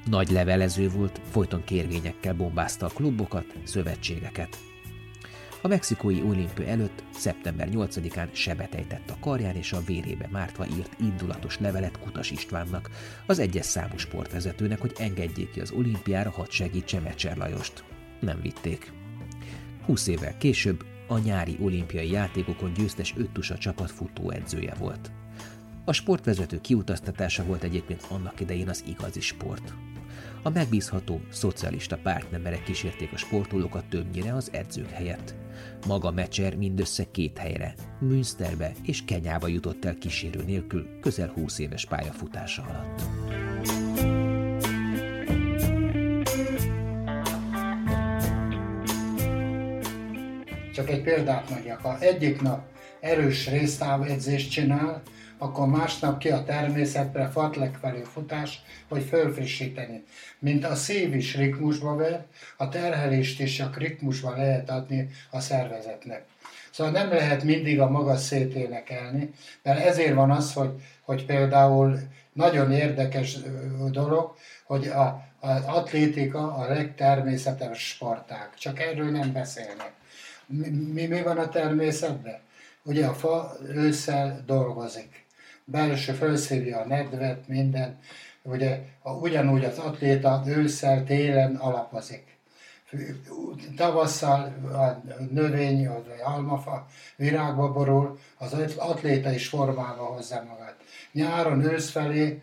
S1: Nagy levelező volt, folyton kérvényekkel bombázta a klubokat, szövetségeket. A mexikói olimpia előtt szeptember 8-án sebet ejtett a karján és a vérébe mártva írt indulatos levelet Kutas Istvánnak, az egyes számú sportvezetőnek, hogy engedjék ki az olimpiára, hadd segítse Mecser Lajost. Nem vitték. 20 évvel később a nyári olimpiai játékokon győztes öttusa csapat futóedzője volt. A sportvezető kiutaztatása volt egyébként annak idején az igazi sport. A megbízható, szocialista pártnemerek kísérték a sportolókat többnyire az edzők helyett. Maga Mecser mindössze két helyre, Münsterbe és Kenyába jutott el kísérő nélkül közel 20 éves pályafutása alatt.
S3: Csak egy példát mondjak, ha egyik nap erős résztávedzést csinál, akkor másnap ki a természetre fatlek felé futás, hogy fölfrissíteni. Mint a szív is ritmusba ver, a terhelést is csak ritmusba lehet adni a szervezetnek. Szóval nem lehet mindig a magas széténekelni, mert ezért van az, hogy, hogy például nagyon érdekes dolog, hogy a, az atlétika a legtermészetes sportág. Csak erről nem beszélnek. Mi, mi van a természetben? Ugye a fa ősszel dolgozik belső felszívja a nedvet, minden. Ugye a, ugyanúgy az atléta ősszel, télen alapozik. Tavasszal a növény, az almafa virágba borul, az atléta is formába hozza magát. Nyáron, ősz felé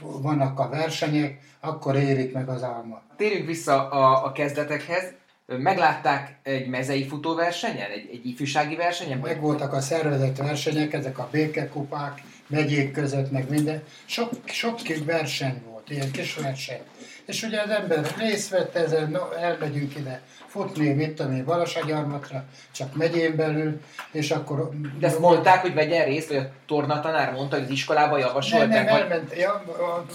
S3: vannak a versenyek, akkor érik meg az alma.
S2: Térjünk vissza a, a kezdetekhez. Meglátták egy mezei futóversenyen, egy, egy ifjúsági versenyen?
S3: Megvoltak a szervezett versenyek, ezek a békekupák, megyék között, meg minden. Sok, sok kis verseny volt, ilyen kis verseny. És ugye az ember részt vett ezen, no, elmegyünk ide futni, mit tudom én, Valasagyarmatra, csak megyén belül, és akkor...
S2: De ezt mondták, hogy vegyen részt, vagy a tornatanár mondta, hogy az iskolába javasolták?
S3: Nem, nem, elment, ja,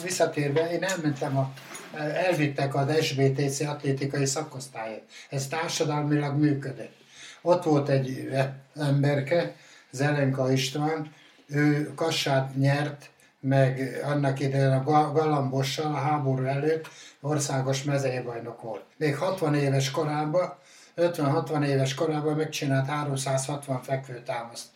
S3: visszatérve, én elmentem a elvittek az SBTC atlétikai szakosztályát. Ez társadalmilag működött. Ott volt egy emberke, Zelenka István, ő kassát nyert, meg annak idején a Galambossal a háború előtt országos mezejbajnok volt. Még 60 éves korában, 50-60 éves korában megcsinált 360 fekvőtámaszt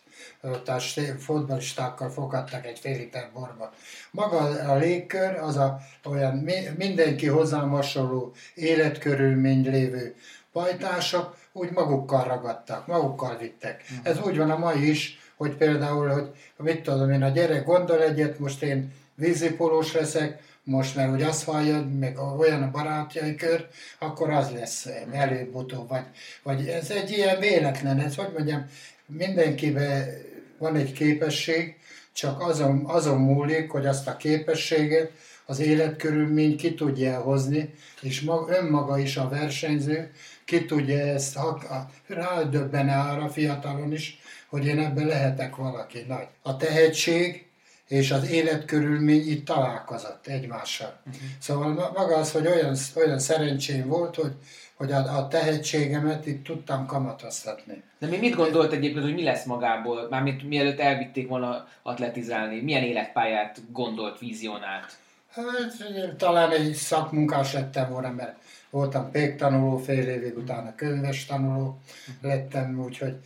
S3: a fotbalistákkal fogadtak egy fél liter borba. Maga a légkör, az a olyan mindenki hozzám hasonló életkörülmény lévő pajtások, úgy magukkal ragadtak, magukkal vittek. Mhm. Ez úgy van a mai is, hogy például, hogy mit tudom én, a gyerek gondol egyet, most én vízipolós leszek, most mert hogy azt hallja, meg olyan a barátjai kör, akkor az lesz előbb-utóbb. Vagy, vagy ez egy ilyen véletlen, ez hogy mondjam, mindenkiben van egy képesség, csak azon, azon múlik, hogy azt a képességet az életkörülmény ki tudja hozni, és maga, önmaga is a versenyző ki tudja ezt, rádöbben arra fiatalon is, hogy én ebben lehetek valaki nagy. A tehetség és az életkörülmény itt találkozott egymással. Uh-huh. Szóval maga az, hogy olyan, olyan szerencsém volt, hogy, hogy a, a tehetségemet itt tudtam kamatoztatni.
S2: De mi mit gondolt egyébként, hogy mi lesz magából, mármint mielőtt elvitték volna atletizálni, milyen életpályát gondolt, vizionált?
S3: Hát, talán egy szakmunkás lettem volna, mert voltam péktanuló, fél évig utána könyves tanuló lettem, úgyhogy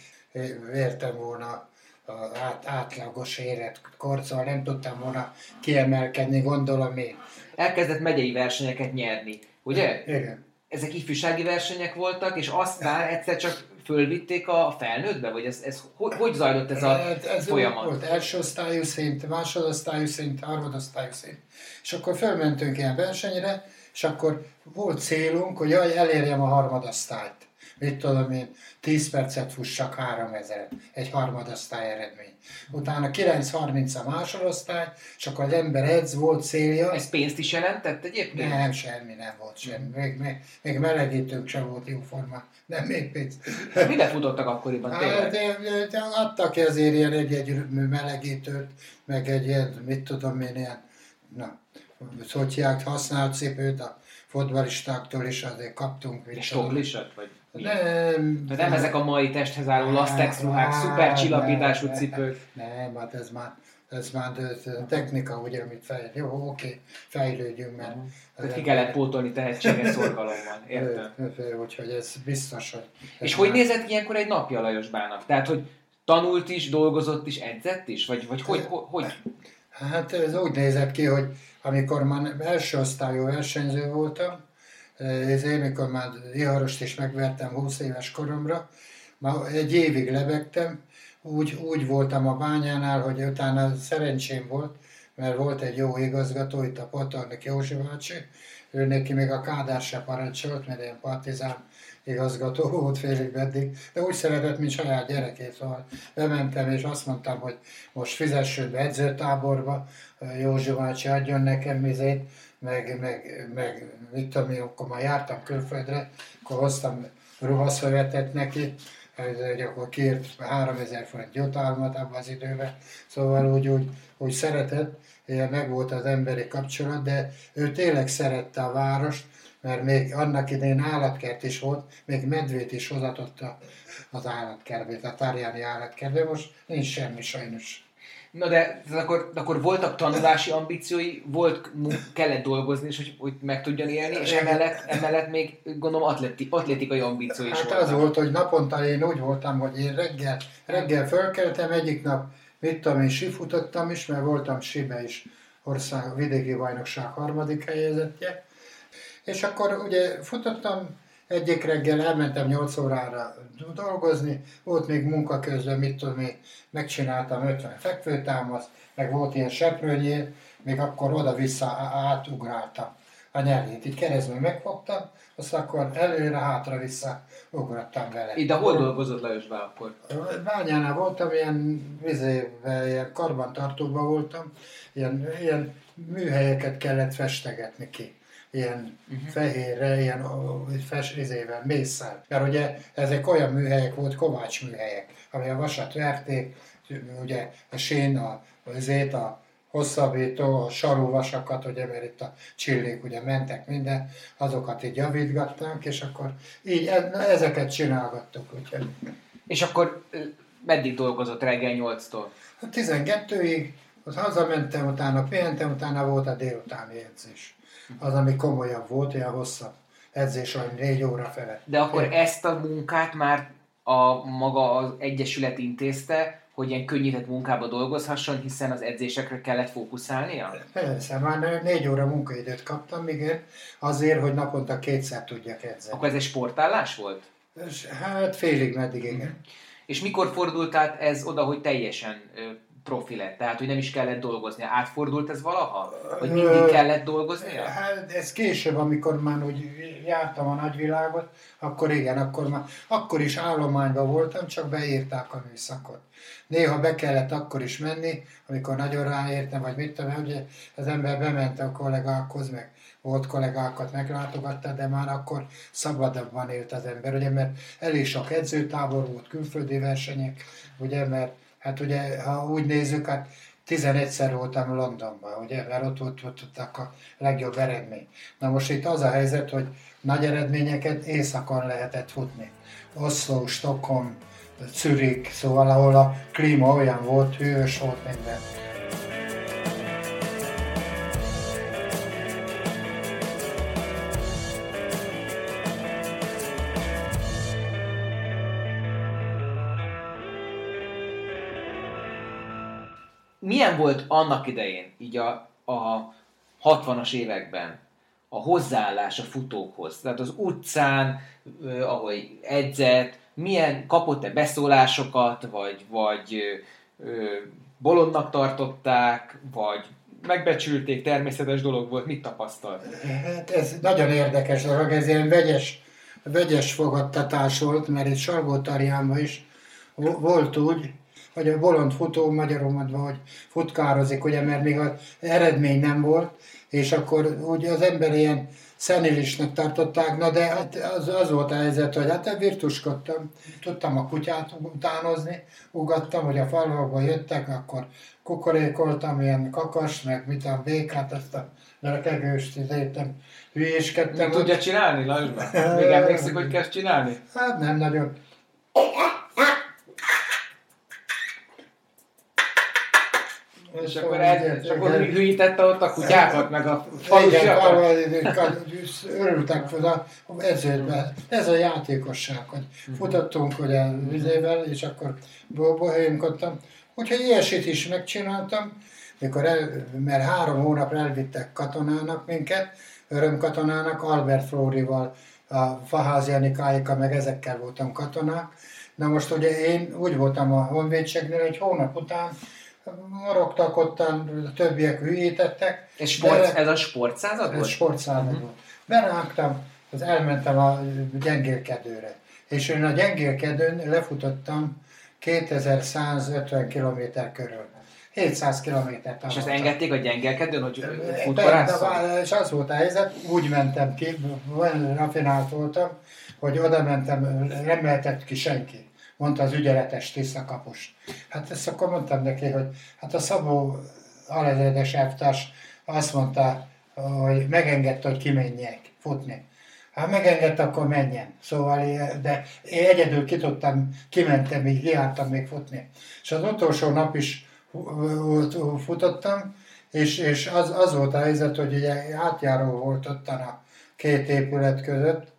S3: értem volna az át, átlagos életkorccal, nem tudtam volna kiemelkedni, gondolom én.
S2: Elkezdett megyei versenyeket nyerni, ugye?
S3: Igen.
S2: Ezek ifjúsági versenyek voltak, és aztán egyszer csak fölvitték a felnőttbe? Vagy ez, ez hogy, hogy zajlott ez a ez, ez folyamat?
S3: Volt első osztályú szint, másodosztályú szint, harmadosztályú szint. És akkor fölmentünk ilyen versenyre, és akkor volt célunk, hogy jaj, elérjem a harmadosztályt mit tudom én, 10 percet fussak 3000, egy harmadosztály eredmény. Utána 9.30 a másodosztály, és akkor az ember edz, volt célja.
S2: Ez pénzt is jelentett egyébként?
S3: Nem, semmi nem volt, semmi. Még, még, még melegítőnk sem volt jóforma, nem még pénz.
S2: Mire futottak akkoriban hát,
S3: de, de, adtak ki azért ilyen egy-egy melegítőt, meg egy ilyen, mit tudom én, ilyen, na, hogy használt cipőt a fotbalistáktól is azért kaptunk.
S2: És toklisat, vagy?
S3: Nem.
S2: De nem ezek a mai testhez álló lastex ruhák, szuper csillapítású cipők.
S3: Nem, hát ez már ez már technika, ugye, amit fejl. Jó, oké, fejlődjünk, mert...
S2: Tehát ki kellett pótolni tehetséges szorgalommal, értem.
S3: Úgyhogy ez biztos, hogy...
S2: És hogy nézett ilyenkor egy napja Lajos Bának? Tehát, hogy tanult is, dolgozott is, edzett is? Vagy, vagy hogy, hogy?
S3: Hát ez úgy nézett ki, hogy amikor már első osztályú versenyző voltam, én, mikor már Iharost is megvertem 20 éves koromra, már egy évig lebegtem, úgy, úgy voltam a bányánál, hogy utána szerencsém volt, mert volt egy jó igazgató, itt a Potornik Józsi bácsi, ő neki még a Kádár se parancsolt, mert ilyen partizán igazgató volt félig meddig, de úgy szeretett, mint saját gyerekét, szóval bementem és azt mondtam, hogy most fizessünk be edzőtáborba, Józsi bácsi adjon nekem mizét, meg, meg, meg mit tudom én, akkor már jártam külföldre, akkor hoztam ruhaszövetet neki, hogy akkor kért 3000 forint jutalmat abban az időben, szóval úgy, úgy, úgy szeretett, meg volt az emberi kapcsolat, de ő tényleg szerette a várost, mert még annak idején állatkert is volt, még medvét is hozatott az állatkertbe, a Tárjáni állatkertbe, most nincs semmi sajnos.
S2: Na de, de akkor, de akkor voltak tanulási ambíciói, volt, kellett dolgozni, és hogy, hogy meg tudjon élni, és emellett, emellett még gondolom atleti, atlétikai ambíciói is
S3: Hát
S2: voltak.
S3: az volt, hogy naponta én úgy voltam, hogy én reggel, reggel fölkeltem, egyik nap, mit tudom én, sifutottam is, mert voltam sibe is ország vidéki bajnokság harmadik helyezettje, és akkor ugye futottam, egyik reggel elmentem 8 órára dolgozni, volt még munka közben, mit tudom én, megcsináltam 50 fekvőtámaszt, meg volt ilyen seprőnyél, még akkor oda-vissza átugráltam a nyelét. Így keresztül megfogtam, azt akkor előre, hátra-vissza ugrattam vele.
S2: Itt, de hol dolgozott Lajos Bál akkor?
S3: Bányánál voltam, ilyen, vizébe, ilyen karbantartóban voltam, ilyen, ilyen műhelyeket kellett festegetni ki ilyen uh-huh. fehérre, ilyen fes, izével, mészsel. Mert ugye ezek olyan műhelyek volt, kovács műhelyek, ami a vasat verték, ugye a sén, a, azért a hosszabbító, a sarúvasakat, ugye, mert itt a csillék ugye mentek minden, azokat így javítgatták, és akkor így e, ezeket csinálgattuk. Úgyhogy.
S2: És akkor meddig dolgozott reggel 8-tól?
S3: 12-ig, ott hazamentem, utána pihentem, utána volt a délutáni edzés az, ami komolyabb volt, olyan hosszabb edzés, olyan négy óra felett.
S2: De akkor Én... ezt a munkát már a maga az Egyesület intézte, hogy ilyen könnyített munkába dolgozhasson, hiszen az edzésekre kellett fókuszálnia?
S3: Persze, már négy óra munkaidőt kaptam, igen, azért, hogy naponta kétszer tudjak edzeni.
S2: Akkor ez egy sportállás volt?
S3: Hát félig meddig, igen.
S2: És mikor fordult át ez oda, hogy teljesen profi lett? Tehát, hogy nem is kellett dolgozni. Átfordult ez valaha? Hogy mindig kellett dolgozni?
S3: Hát ez később, amikor már úgy jártam a nagyvilágot, akkor igen, akkor már, akkor is állományban voltam, csak beírták a műszakot. Néha be kellett akkor is menni, amikor nagyon ráértem, vagy mit tudom, ugye az ember bement a kollégákhoz, meg volt kollégákat meglátogatta, de már akkor szabadabban élt az ember, ugye, mert elég sok edzőtábor volt, külföldi versenyek, ugye, mert Hát ugye, ha úgy nézzük, hát 11-szer voltam Londonban, ugye, mert ott volt, ott, ott a legjobb eredmény. Na most itt az a helyzet, hogy nagy eredményeket éjszakon lehetett futni. Oslo, Stockholm, Zürich, szóval ahol a klíma olyan volt, hűvös volt minden.
S2: Volt annak idején, így a, a 60-as években a hozzáállás a futókhoz? Tehát az utcán, ahogy edzett, milyen kapott-e beszólásokat, vagy, vagy eh, bolondnak tartották, vagy megbecsülték, természetes dolog volt, mit tapasztalt?
S3: Hát ez nagyon érdekes ez ilyen vegyes, vegyes fogadtatás volt, mert itt Salgó is volt úgy, hogy a bolond futó magyarul mondva, hogy futkározik, ugye, mert még az eredmény nem volt, és akkor ugye az ember ilyen szenilisnek tartották, na de hát az, az volt a helyzet, hogy hát virtuskodtam, tudtam a kutyát utánozni, ugattam, hogy a falvakba jöttek, akkor kukorékoltam, ilyen kakas, meg mit a békát, azt a rekegőst, izétem, hülyéskedtem.
S2: Mit tudja csinálni, Lajosban? Még emlékszik, hogy kezd csinálni?
S3: Hát nem nagyon.
S2: És akkor, el, és akkor hűítette ott a kutyákat, meg a
S3: falusiakat? Igen, örültek fel a edzőben. Ez a játékosság, hogy futottunk ugye vizével, és akkor bohémkodtam. Úgyhogy ilyesit is megcsináltam, mikor el, mert három hónapra elvittek katonának minket, örömkatonának, Albert Flórival, a Faházi Anikáika, meg ezekkel voltam katonák. Na most ugye én úgy voltam a honvédségnél, egy hónap után morogtak ottan, a többiek hülyítettek.
S2: Ez, sport, ez a sportszázad volt?
S3: Ez sportszázad uh-huh. volt. Berágtam, az elmentem a gyengélkedőre. És én a gyengélkedőn lefutottam 2150 km körül. 700 kilométert.
S2: És ezt engedték a gyengelkedőn, hogy futkorásszal?
S3: És az volt a helyzet, úgy mentem ki, olyan rafinált voltam, hogy oda mentem, nem lehetett ki senki, mondta az ügyeletes tisztakapos. Hát ezt akkor mondtam neki, hogy hát a Szabó alezredes elvtárs azt mondta, hogy megengedte, hogy kimenjek futni. Hát megengedte, akkor menjen. Szóval, de én egyedül ki kimentem, így jártam még futni. És az utolsó nap is futottam, és, és az, az volt a helyzet, hogy ugye átjáró volt ott a két épület között,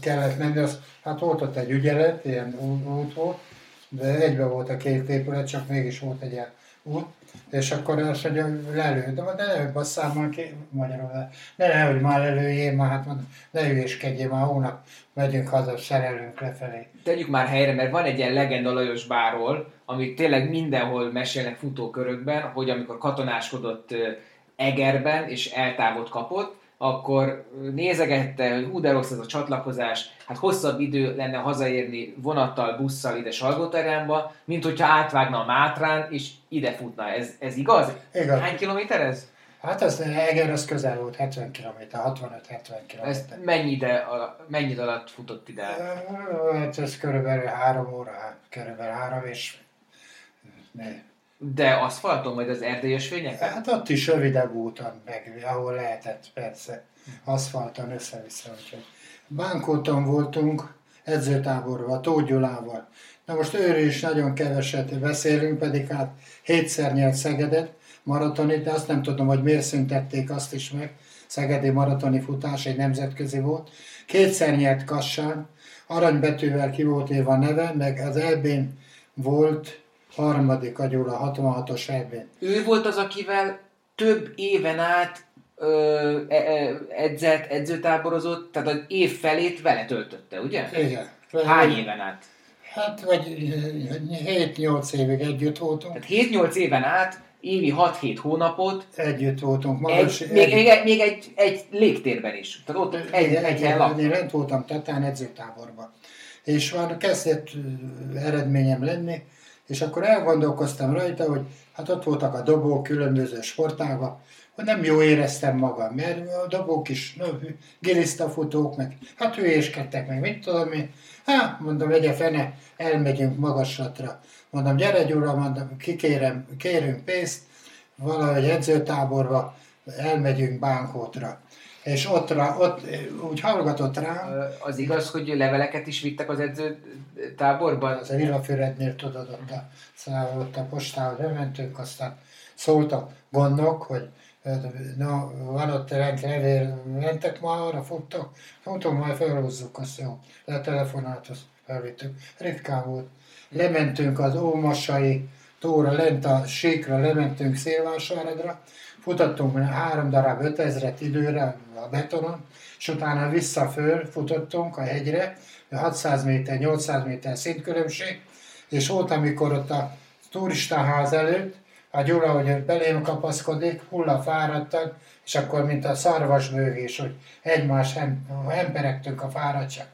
S3: kellett menni, az, hát volt ott egy ügyelet, ilyen út volt, de egybe volt a két épület, csak mégis volt egy ilyen út, és akkor azt mondja, lelő, de ne basszál már ki, magyarul, ne ne, hogy már lelőjél, már hát ne hülyéskedjél, már hónap megyünk haza, szerelünk lefelé.
S2: Tegyük már helyre, mert van egy ilyen legenda Lajos Báról, amit tényleg mindenhol mesélnek futókörökben, hogy amikor katonáskodott Egerben, és eltávot kapott, akkor nézegette, hogy hú, de rossz ez a csatlakozás, hát hosszabb idő lenne hazaérni vonattal, busszal ide Salgóterjánba, mint hogyha átvágna a Mátrán, és ide futna. Ez, ez igaz?
S3: igaz?
S2: Hány kilométer ez?
S3: Hát ez Eger, az közel volt, 70 km, 65-70 km.
S2: Ez mennyi, ide, mennyi alatt futott ide?
S3: Hát ez körülbelül három óra, körülbelül három és...
S2: De aszfalton, vagy az erdélyes fényeken?
S3: Hát ott is rövidebb úton, meg ahol lehetett, persze. Aszfalton össze-vissza, úgyhogy. Bánkóton voltunk, edzőtáborban, Tóth Gyulával. Na most őről is nagyon keveset beszélünk, pedig hát hétszer nyert Szegedet, maratoni, de azt nem tudom, hogy miért szüntették azt is meg. Szegedi maratoni futás egy nemzetközi volt. Kétszer nyert Kassán, aranybetűvel ki volt éva neve, meg az elbén volt harmadik a Gyula, 66-os elbén.
S2: Ő volt az, akivel több éven át ö, e, e, edzett, edzőtáborozott, tehát az év felét vele töltötte, ugye?
S3: Igen.
S2: Hány éven át?
S3: Hát, vagy 7-8 évig együtt voltunk.
S2: Tehát 7-8 éven át évi 6-7 hónapot.
S3: Együtt voltunk.
S2: Magas, egy, még, még, még egy, egy légtérben is. Tehát ott egy, egy, egy
S3: egy Én lent voltam Tatán edzőtáborban. És már kezdett eredményem lenni, és akkor elgondolkoztam rajta, hogy hát ott voltak a dobók különböző sportágak, hogy nem jó éreztem magam, mert a dobók is, no, gilisztafutók, meg hát hülyéskedtek, meg mit tudom én. Hát, mondom, legyen fene, elmegyünk magaslatra. Mondom, gyere Gyura, mondom, kikérem, kérünk pénzt, valahogy edzőtáborba, elmegyünk Bánkótra. És ott, ott úgy hallgatott rám.
S2: Az igaz, hogy leveleket is vittek az edzőtáborban?
S3: Az a Villafürednél tudod, ott a, szóval ott a postához bementünk, aztán szóltak gondok, hogy na, van ott rend, levél, mentek már arra, futtok, futunk, majd felhozzuk, azt jó. Telefonát azt felvittük. Ritkán volt lementünk az Ómasai tóra, lent a síkra, lementünk Szélvásáradra, futottunk három darab 5000 időre a betonon, és utána vissza föl futottunk a hegyre, 600 méter, 800 méter szintkülönbség, és volt, amikor ott a turistaház előtt, a Gyula, hogy belém kapaszkodik, hulla fáradtak, és akkor, mint a szarvasbőgés, hogy egymás hem, hemperegtünk a fáradtság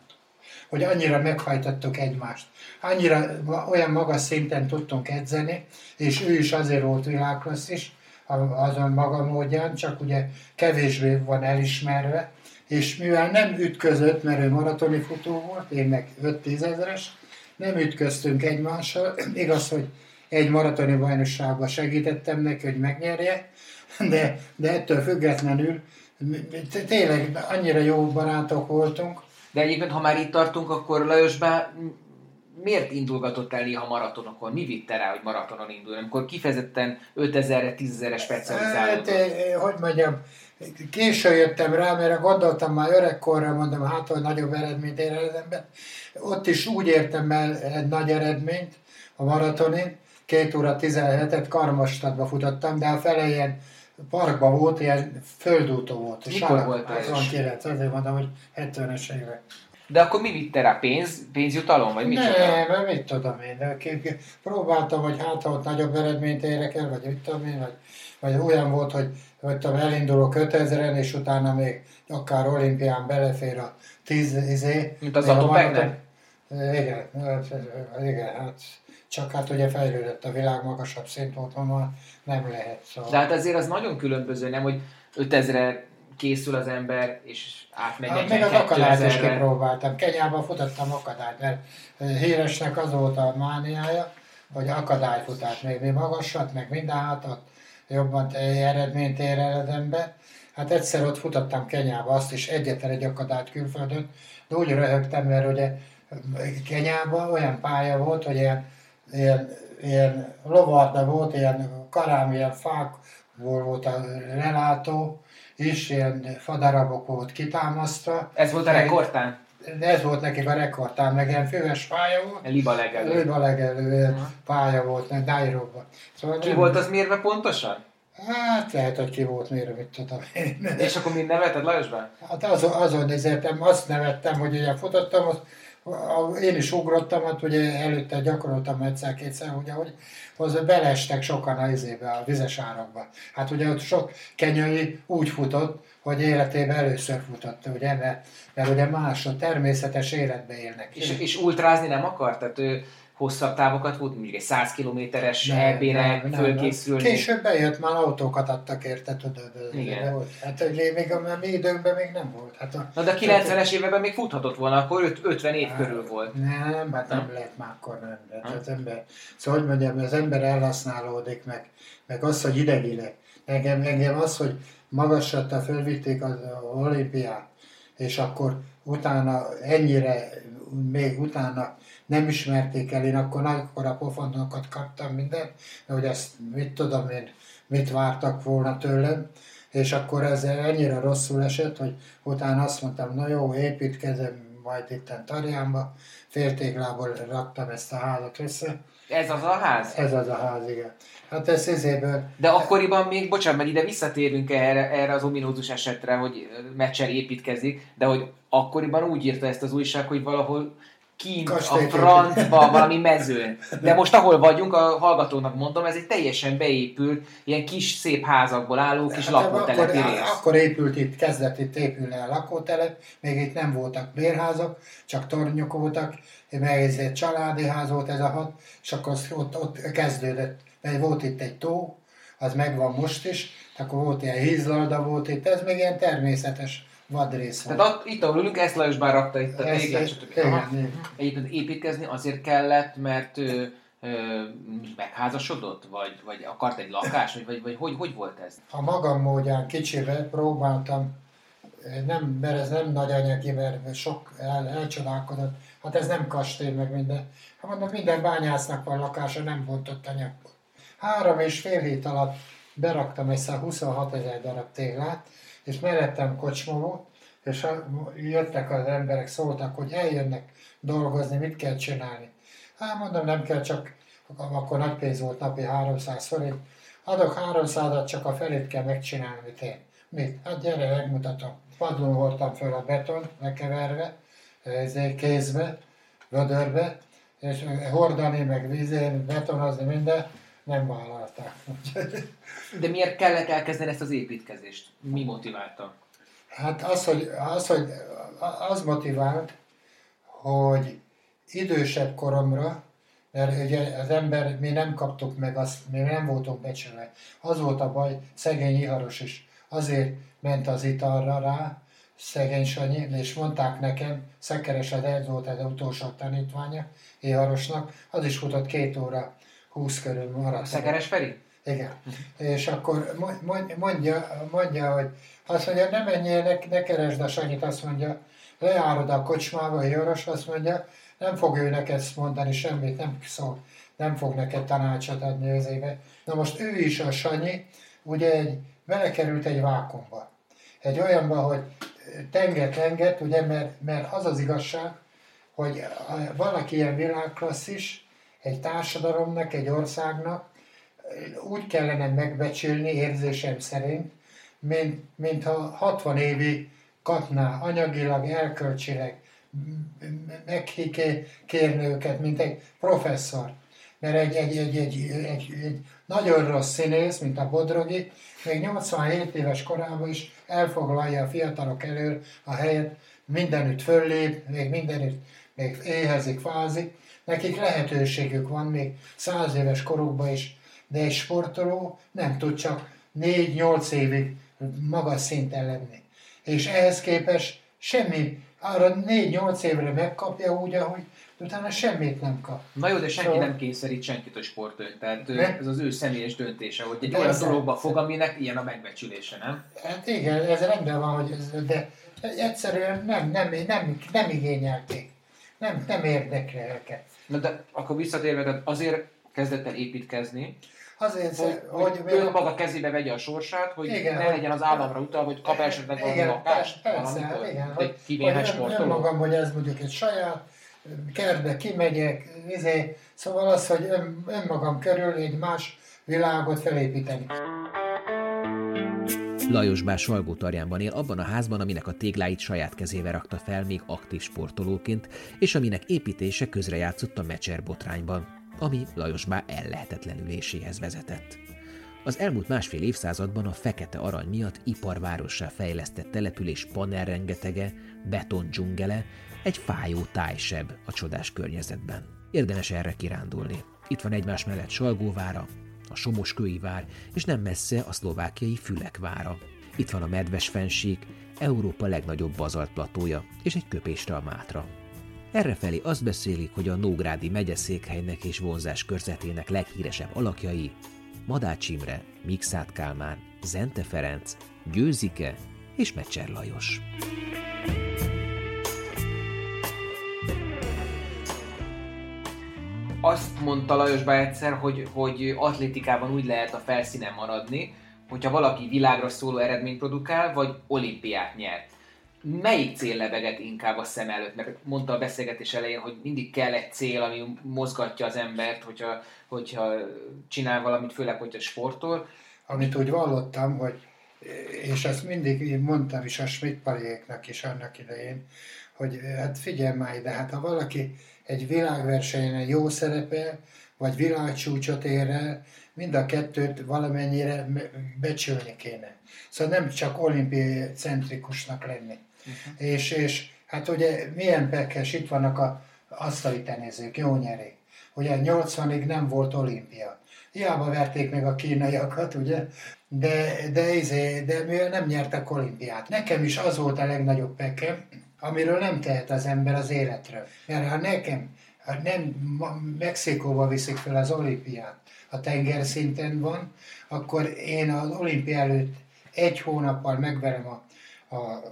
S3: hogy annyira meghajtottuk egymást. Annyira olyan magas szinten tudtunk edzeni, és ő is azért volt világklassz is, azon maga módján, csak ugye kevésbé van elismerve, és mivel nem ütközött, mert ő maratoni futó volt, én meg 5-10 ezeres, nem ütköztünk egymással, igaz, hogy egy maratoni bajnokságban segítettem neki, hogy megnyerje, de, de ettől függetlenül tényleg annyira jó barátok voltunk,
S2: de egyébként, ha már itt tartunk, akkor Lajos miért indulgatott el néha maratonokon? Mi vitte rá, hogy maratonon indul? Amikor kifejezetten 5000-re, 10.000-re specializálódott?
S3: Hát, eh, hogy mondjam, késő jöttem rá, mert gondoltam már öregkorra, mondom, hát, hogy nagyobb eredményt ér az ember. Ott is úgy értem el egy nagy eredményt a maratonin, két óra 17-et Karmastadba futottam, de a fele ilyen parkban volt, ilyen földútó volt.
S2: Mikor volt ez?
S3: 89, azért mondom, hogy 70-es évek.
S2: De akkor mi vitte rá? Pénz? Pénzjutalom? Vagy micsoda?
S3: Nem, mert mit tudom én, próbáltam, hogy hát ott nagyobb eredményt érek el, vagy mit tudom én, vagy, vagy olyan volt, hogy, hogy tudom, elindulok 5000-en, és utána még akár olimpián belefér a 10 izé.
S2: Mint az
S3: még a
S2: Atopeknek?
S3: maraton- Igen, hát, igen, hát csak hát ugye fejlődött a világ, magasabb szint már nem lehet. Szóval.
S2: De hát azért az nagyon különböző, nem, hogy 5000 készül az ember, és átmegy
S3: Hát még az
S2: 42
S3: akadályt is kipróbáltam. Kenyában futottam akadályt, mert eh, híresnek az volt a mániája, hogy akadályfutás, még mi magasat, meg minden hátat, jobban eredményt ér el az ember. Hát egyszer ott futottam Kenyába, azt is egyetlen egy akadályt külföldön, de úgy röhögtem, mert ugye Kenyában olyan pálya volt, hogy ilyen, ilyen, ilyen lovarda volt, ilyen karám, ilyen fákból volt a relátó, és ilyen fadarabok volt kitámasztva.
S2: Ez volt a rekordtán?
S3: Ez volt nekik a rekordtán, meg ilyen füves pálya volt.
S2: Liba legelő.
S3: Lőba legelő
S2: Aha.
S3: pálya volt, meg Dairóban. Szóval
S2: Ki
S3: nem-
S2: volt az mérve pontosan?
S3: Hát lehet, hogy ki volt, miért, mit tudom én.
S2: És akkor mind nevetett Lajosban?
S3: Hát azon, azon nézettem, azt nevettem, hogy ugye futottam, az, a, én is ugrottam, hát ugye előtte gyakoroltam egyszer-kétszer, ugye, hogy az belestek sokan a izébe, a vizes árakba. Hát ugye ott sok kenyai úgy futott, hogy életében először futott, ugye, mert, mert ugye más, a természetes életbe élnek.
S2: És, és ultrázni nem akart? Tehát ő hosszabb távokat fut, mondjuk egy 100 kilométeres EB-re fölkészülni.
S3: Később bejött, már autókat adtak érte, tudod.
S2: Igen.
S3: de Volt. Hát hogy még a mi időnkben még nem volt. Hát a,
S2: Na de a 90-es években még futhatott volna, akkor öt- 50 év körül volt.
S3: Nem, hát nem
S2: Nem?
S3: lehet már akkor nem.
S2: Nem?
S3: Hát az ember, szóval hogy mondjam, az ember elhasználódik meg, meg az, hogy idegileg. Engem, engem az, hogy magasra fölvitték az olimpiát, és akkor utána ennyire, még utána nem ismerték el, én akkor akkor a pofonokat kaptam mindent, hogy ezt mit tudom én, mit vártak volna tőlem, és akkor ez ennyire rosszul esett, hogy utána azt mondtam, na jó, építkezem majd itt Tarjánba, féltéglából raktam ezt a házat össze.
S2: Ez az a ház?
S3: Ez az a ház, igen. Hát ez izéből,
S2: De akkoriban még, bocsánat, meg ide visszatérünk erre, erre az ominózus esetre, hogy Mecser építkezik, de hogy akkoriban úgy írta ezt az újság, hogy valahol kint a francba, valami mezőn. De most ahol vagyunk, a hallgatónak mondom, ez egy teljesen beépült, ilyen kis szép házakból álló kis
S3: Hát
S2: lakótelepi
S3: akkor,
S2: rész.
S3: akkor épült itt, kezdett itt épülni a lakótelep, még itt nem voltak bérházak, csak tornyok voltak, meg ez egy családi ház volt ez a hat, és akkor ott, ott kezdődött, mert volt itt egy tó, az megvan most is, akkor volt ilyen hízlalda volt itt, ez még ilyen természetes vadrész.
S2: Tehát ott, itt, ahol ülünk, ezt Lajosban rakta itt a
S3: ez-
S2: stb. Egyébként építkezni azért kellett, mert ö, ö, megházasodott, vagy, vagy akart egy lakást, vagy, vagy, vagy hogy, hogy volt ez?
S3: a magam módján kicsivel próbáltam, nem, mert ez nem nagy anyagi, mert sok el, elcsodálkodott, hát ez nem kastély, meg minden. Hát mondom, minden bányásznak van lakása, nem volt ott anyagból. Három és fél hét alatt beraktam egy 26 ezer darab téglát, és mellettem kocsma és jöttek az emberek, szóltak, hogy eljönnek dolgozni, mit kell csinálni. Hát mondom, nem kell csak, akkor nagy pénz volt napi 300 forint, adok 300-at, csak a felét kell megcsinálni, mit én. Mit? Hát gyere, megmutatom. Padlón hordtam föl a beton, lekeverve, ezért kézbe, vödörbe, és hordani, meg vízén, betonozni, minden, nem vállalták.
S2: De miért kellett elkezdeni ezt az építkezést? Mi motiválta?
S3: Hát az, hogy, az, hogy az motivált, hogy idősebb koromra, mert ugye az ember, mi nem kaptuk meg azt, mi nem voltunk becsülve. Az volt a baj, szegény iharos is. Azért ment az italra rá, szegény Sanyi, és mondták nekem, Szekeres ez volt az utolsó tanítványa, iharosnak, az is futott két óra, húsz körül maradt.
S2: Szekeres Feri?
S3: Igen. És akkor mo- mo- mondja, mondja, hogy azt mondja, ne menjél, ne, ne keresd a Sanyit, azt mondja, Lejárod a kocsmába, a Joros azt mondja, nem fog ő neked mondani semmit, nem szól, nem fog neked tanácsot adni az éve. Na most ő is, a Sanyi, ugye egy, belekerült egy vákumba. Egy olyanba, hogy tenget-tenget, ugye, mert, mert az az igazság, hogy valaki ilyen világklasszis, egy társadalomnak, egy országnak úgy kellene megbecsülni érzésem szerint, mint, mint ha 60 évi kapná anyagilag, elkölcsileg, megkérni őket, mint egy professzor. Mert egy, egy, egy, egy, egy, egy nagyon rossz színész, mint a Bodrogi, még 87 éves korában is elfoglalja a fiatalok elől a helyet, mindenütt föllép, még mindenütt még éhezik, fázik. Nekik lehetőségük van még száz éves korukban is, de egy sportoló nem tud csak 4-8 évig magas szinten lenni. És ehhez képest semmi, arra 4-8 évre megkapja úgy, ahogy utána semmit nem kap.
S2: Na jó, de senki szóval... nem kényszerít senkit a sportolni, tehát ne? ez az ő személyes döntése, hogy egy de olyan dologba fog, aminek ilyen a megbecsülése, nem?
S3: Hát igen, ez rendben van, hogy ez, de egyszerűen nem, nem, nem, nem igényelték. Nem, nem érdekli őket.
S2: Na de akkor visszatérve, azért kezdett el építkezni,
S3: Azért,
S2: hogy, hogy, hogy ő maga kezébe vegye a sorsát, hogy igen, ne legyen az államra utal, hogy kap esetleg valami lakást,
S3: valamit, igen, hogy, kivéhes sportoló. magam, hogy ez mondjuk egy saját, kertbe kimegyek, izé, szóval az, hogy ön, önmagam körül egy más világot felépíteni.
S1: Lajos bár Salgótarjánban él, abban a házban, aminek a tégláit saját kezével rakta fel még aktív sportolóként, és aminek építése közrejátszott a Mecser botrányban ami Lajos Bá ellehetetlenüléséhez vezetett. Az elmúlt másfél évszázadban a fekete arany miatt iparvárossá fejlesztett település panelrengetege, betondzsungele, egy fájó tájseb a csodás környezetben. Érdemes erre kirándulni. Itt van egymás mellett Salgóvára, a Somoskői vár, és nem messze a szlovákiai Fülekvára. Itt van a Medves fenség, Európa legnagyobb bazaltplatója, és egy köpésre a Mátra. Errefelé azt beszélik, hogy a Nógrádi megyeszékhelynek és vonzás körzetének leghíresebb alakjai Madács Imre, Mikszát Kálmán, Zente Ferenc, Győzike és Mecser Lajos.
S2: Azt mondta Lajos Bá egyszer, hogy, hogy atlétikában úgy lehet a felszínen maradni, hogyha valaki világra szóló eredményt produkál, vagy olimpiát nyert melyik cél lebeget inkább a szem előtt? Mert mondta a beszélgetés elején, hogy mindig kell egy cél, ami mozgatja az embert, hogyha, hogyha csinál valamit, főleg, hogyha sportol.
S3: Amit úgy vallottam, hogy és ezt mindig mondtam is a schmidt is annak idején, hogy hát figyelj már ide, hát ha valaki egy világversenyen jó szerepel, vagy világcsúcsot ér el, mind a kettőt valamennyire becsülni kéne. Szóval nem csak olimpiai centrikusnak lenni. Uh-huh. És, és hát ugye milyen pekes, itt vannak a asztali tenézők, jó nyerék. Ugye 80-ig nem volt olimpia. Hiába verték meg a kínaiakat, ugye, de, de, izé, de mivel nem nyertek olimpiát. Nekem is az volt a legnagyobb pekem, amiről nem tehet az ember az életről. Mert ha nekem ha nem Mexikóba viszik fel az olimpiát, a tengerszinten van, akkor én az olimpia előtt egy hónappal megverem a, a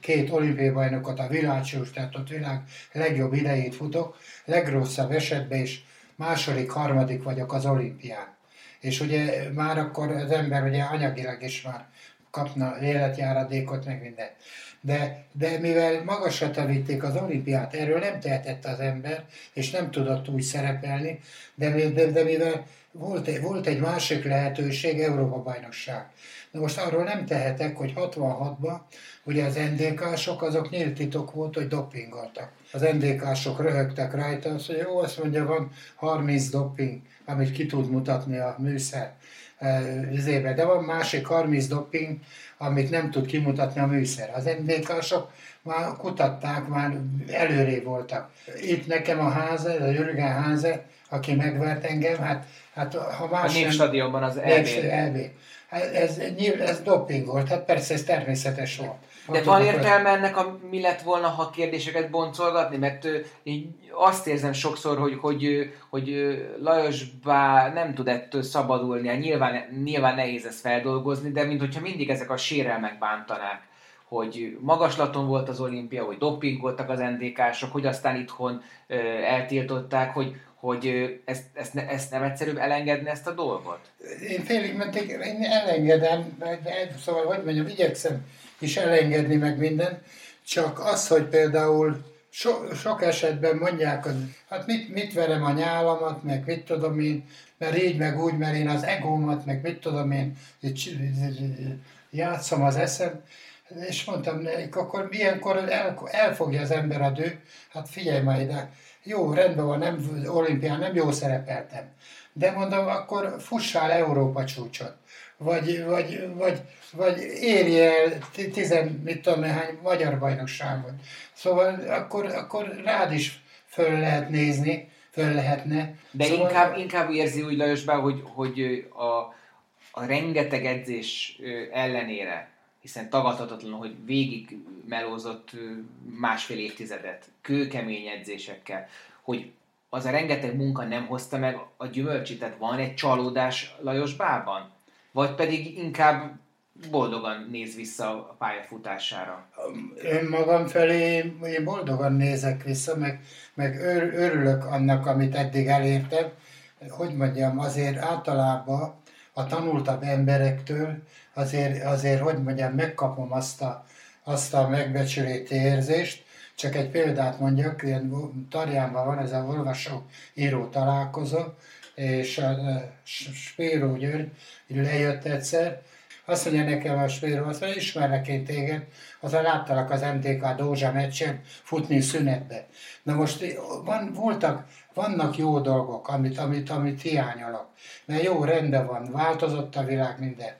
S3: két olimpiai bajnokot, a világcsúcs, tehát ott világ legjobb idejét futok, legrosszabb esetben is második, harmadik vagyok az olimpián. És ugye már akkor az ember ugye anyagilag is már kapna életjáradékot, meg mindent. De, de mivel magasra tevitték az olimpiát, erről nem tehetett az ember, és nem tudott úgy szerepelni, de, de, de mivel volt volt egy másik lehetőség, Európa-bajnokság. De most arról nem tehetek, hogy 66-ban ugye az NDK-sok azok nyílt titok volt, hogy dopingoltak. Az NDK-sok röhögtek rajta, azt mondja, jó, azt mondja, van 30 doping, amit ki tud mutatni a műszer üzébe. De van másik 30 doping, amit nem tud kimutatni a műszer. Az NDK-sok már kutatták, már előré voltak. Itt nekem a háza, a Jürgen háza, aki megvert engem, hát, hát ha más
S2: A Népstadionban az EB.
S3: Hát ez, ez doping volt, hát persze ez természetes volt.
S2: De van értelme ennek, a, mi lett volna, ha kérdéseket boncolgatni? Mert így azt érzem sokszor, hogy, hogy, hogy Lajos Bá nem tud ettől szabadulni. Nyilván, nyilván nehéz ezt feldolgozni, de mintha mindig ezek a sérelmek bántanák hogy magaslaton volt az olimpia, hogy doppingoltak az NDK-sok, hogy aztán itthon ö, eltiltották, hogy, hogy ezt, ezt, ne, ezt nem egyszerűbb elengedni ezt a dolgot?
S3: Én félig mentig én elengedem, de, szóval hogy mondjam, igyekszem is elengedni meg minden, csak az, hogy például so, sok esetben mondják, hogy hát mit, mit verem a nyálamat, meg mit tudom én, mert így, meg úgy, mert én az egómat, meg mit tudom én, játszom az eszem, és mondtam nekik, akkor ilyenkor el, elfogja az ember a dő, hát figyelj majd ide, jó, rendben van, nem, olimpián nem jó szerepeltem, de mondom, akkor fussál Európa csúcsot, vagy, vagy, vagy, vagy érj el tizen, mit tudom, néhány magyar bajnokságot. Szóval akkor, akkor rád is föl lehet nézni, föl lehetne.
S2: De
S3: szóval,
S2: inkább, inkább érzi úgy Lajosbá, hogy, hogy a, a rengeteg edzés ellenére, hiszen tagadhatatlan, hogy végig melózott másfél évtizedet, kőkemény edzésekkel, hogy az a rengeteg munka nem hozta meg a gyümölcsét, tehát van egy csalódás Lajos Bában? Vagy pedig inkább boldogan néz vissza a pályafutására?
S3: Én magam felé én boldogan nézek vissza, meg, meg ör, örülök annak, amit eddig elértem. Hogy mondjam, azért általában a tanultabb emberektől azért, azért hogy mondjam, megkapom azt a, azt a megbecsüléti érzést, csak egy példát mondjak, ilyen Tarjánban van ez a olvasó-író találkozó, és a Spíró György lejött egyszer, azt mondja nekem a Spíró, azt mondja, ismerlek én téged, aztán láttalak az MTK Dózsa meccsen futni szünetbe. Na most van, voltak, vannak jó dolgok, amit, amit, amit hiányolok. Mert jó, rendben van, változott a világ minden.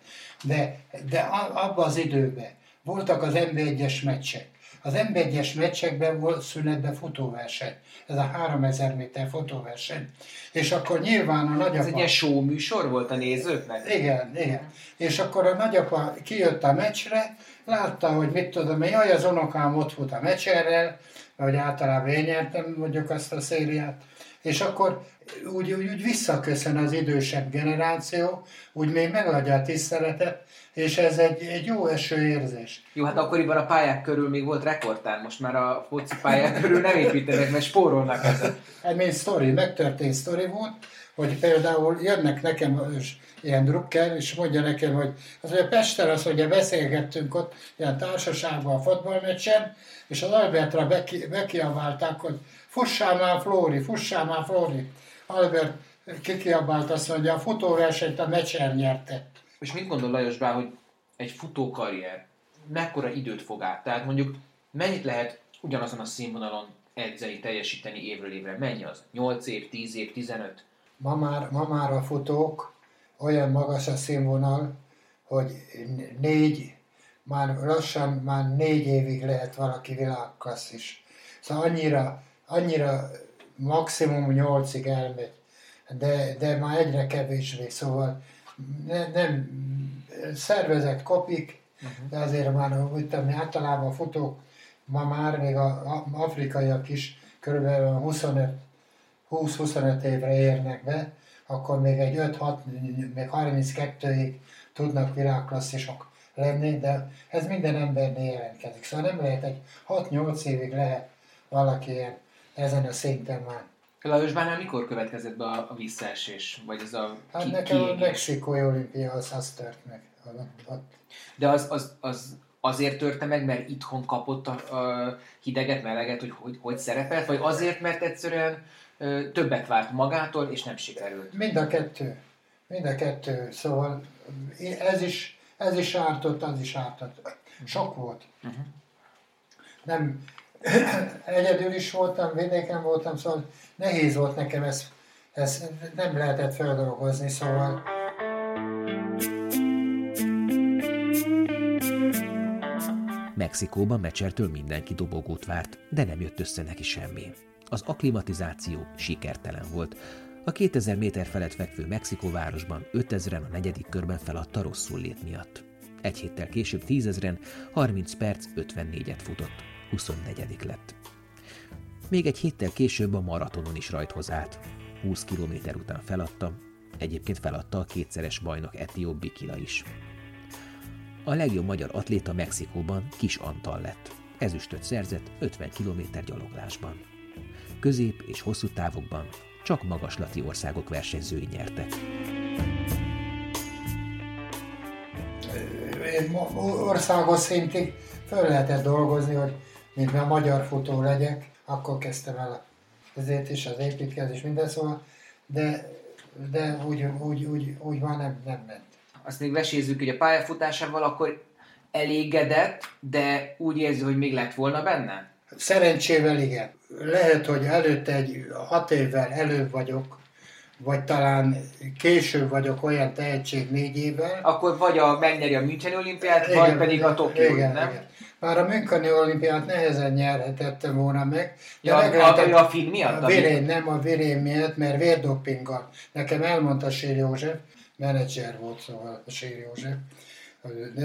S3: De, de abban az időben voltak az MB1-es meccsek. Az MB1-es meccsekben volt szünetben futóverseny. Ez a 3000 méter futóverseny. És akkor nyilván a nagyapa... Ez
S2: egy ilyen show műsor volt a nézőknek?
S3: Igen, igen. És akkor a nagyapa kijött a meccsre, látta, hogy mit tudom én, jaj, az unokám ott fut a meccserrel, vagy általában én nyertem mondjuk azt a szériát, és akkor úgy, úgy, úgy visszaköszön az idősebb generáció, úgy még megadja a tiszteletet, és ez egy, egy jó eső érzés.
S2: Jó, hát akkoriban a pályák körül még volt rekordtár, most már a foci pályák körül nem építenek, mert spórolnak ezen.
S3: Ez még sztori, megtörtént sztori volt, hogy például jönnek nekem ilyen drukker, és mondja nekem, hogy az, hogy Pester az, hogy beszélgettünk ott ilyen társaságban a fotballmeccsen, és az Albertra beki, bekiabálták, hogy fussál már Flóri, fussál már Flóri. Albert kikiabált azt mondja, a futóversenyt a meccsen nyerte.
S2: És mit gondol Lajos Bá, hogy egy futókarrier mekkora időt fog át? Tehát mondjuk mennyit lehet ugyanazon a színvonalon edzeni, teljesíteni évről évre? Mennyi az? 8 év, 10 év, 15?
S3: Ma már, ma már a futók olyan magas a színvonal, hogy négy, már lassan már négy évig lehet valaki világkassz is. Szóval annyira, annyira maximum nyolcig elmegy, de, de már egyre kevésbé, szóval ne, nem szervezett kopik, uh-huh. de azért már, úgy tudom, általában a futók ma már még a, afrikaiak is körülbelül 25 20-25 évre érnek be, akkor még egy 5-6, még 32-ig tudnak világklasszisok lenni, de ez minden embernél jelentkezik. Szóval nem lehet egy 6-8 évig lehet valaki ilyen, ezen a szinten már.
S2: Lajos Bánál mikor következett be a, a visszaesés? Vagy ez a
S3: Hát ki, nekem a mexikói olimpia az, az tört meg. Ott.
S2: De az, az, az azért törte meg, mert itthon kapott a, a hideget, meleget, hogy, hogy hogy szerepelt, vagy azért, mert egyszerűen ö, többet várt magától, és nem sikerült?
S3: Mind a kettő. Mind a kettő. Szóval ez is, ez is ártott, az is ártott. Sok volt. Uh-huh. Nem, egyedül is voltam, vidéken voltam, szóval nehéz volt nekem ezt, ezt nem lehetett feldolgozni, szóval...
S1: Mexikóban Mecsertől mindenki dobogót várt, de nem jött össze neki semmi. Az aklimatizáció sikertelen volt. A 2000 méter felett fekvő Mexikóvárosban 5000-en a negyedik körben feladta rosszul lét miatt. Egy héttel később 10.000-en 30 perc 54-et futott. 24 lett. Még egy héttel később a maratonon is rajthoz állt. 20 km után feladta, egyébként feladta a kétszeres bajnok Etióp Bikila is. A legjobb magyar atléta Mexikóban Kis Antal lett. Ezüstöt szerzett 50 km gyaloglásban. Közép és hosszú távokban csak magaslati országok versenyzői nyertek.
S3: Országos szintig föl lehetett dolgozni, hogy mint a magyar futó legyek, akkor kezdtem el ezért is az építkezés, minden szóval, de, de úgy, úgy, úgy, úgy van, nem, nem ment.
S2: Azt még vesézzük, hogy a pályafutásával akkor elégedett, de úgy érzi, hogy még lett volna benne?
S3: Szerencsével igen. Lehet, hogy előtte egy hat évvel előbb vagyok, vagy talán később vagyok olyan tehetség négy évvel.
S2: Akkor vagy a megnyeri a Müncheni olimpiát, igen, vagy pedig a Tokió,
S3: igen,
S2: nem?
S3: Igen. Már a Müncheni olimpiát nehezen nyerhetettem volna meg.
S2: De ja, lehetett, a, a film miatt?
S3: A virén, nem a virén miatt, mert vérdopinggal. Nekem elmondta Sír József, menedzser volt szóval a Sír József,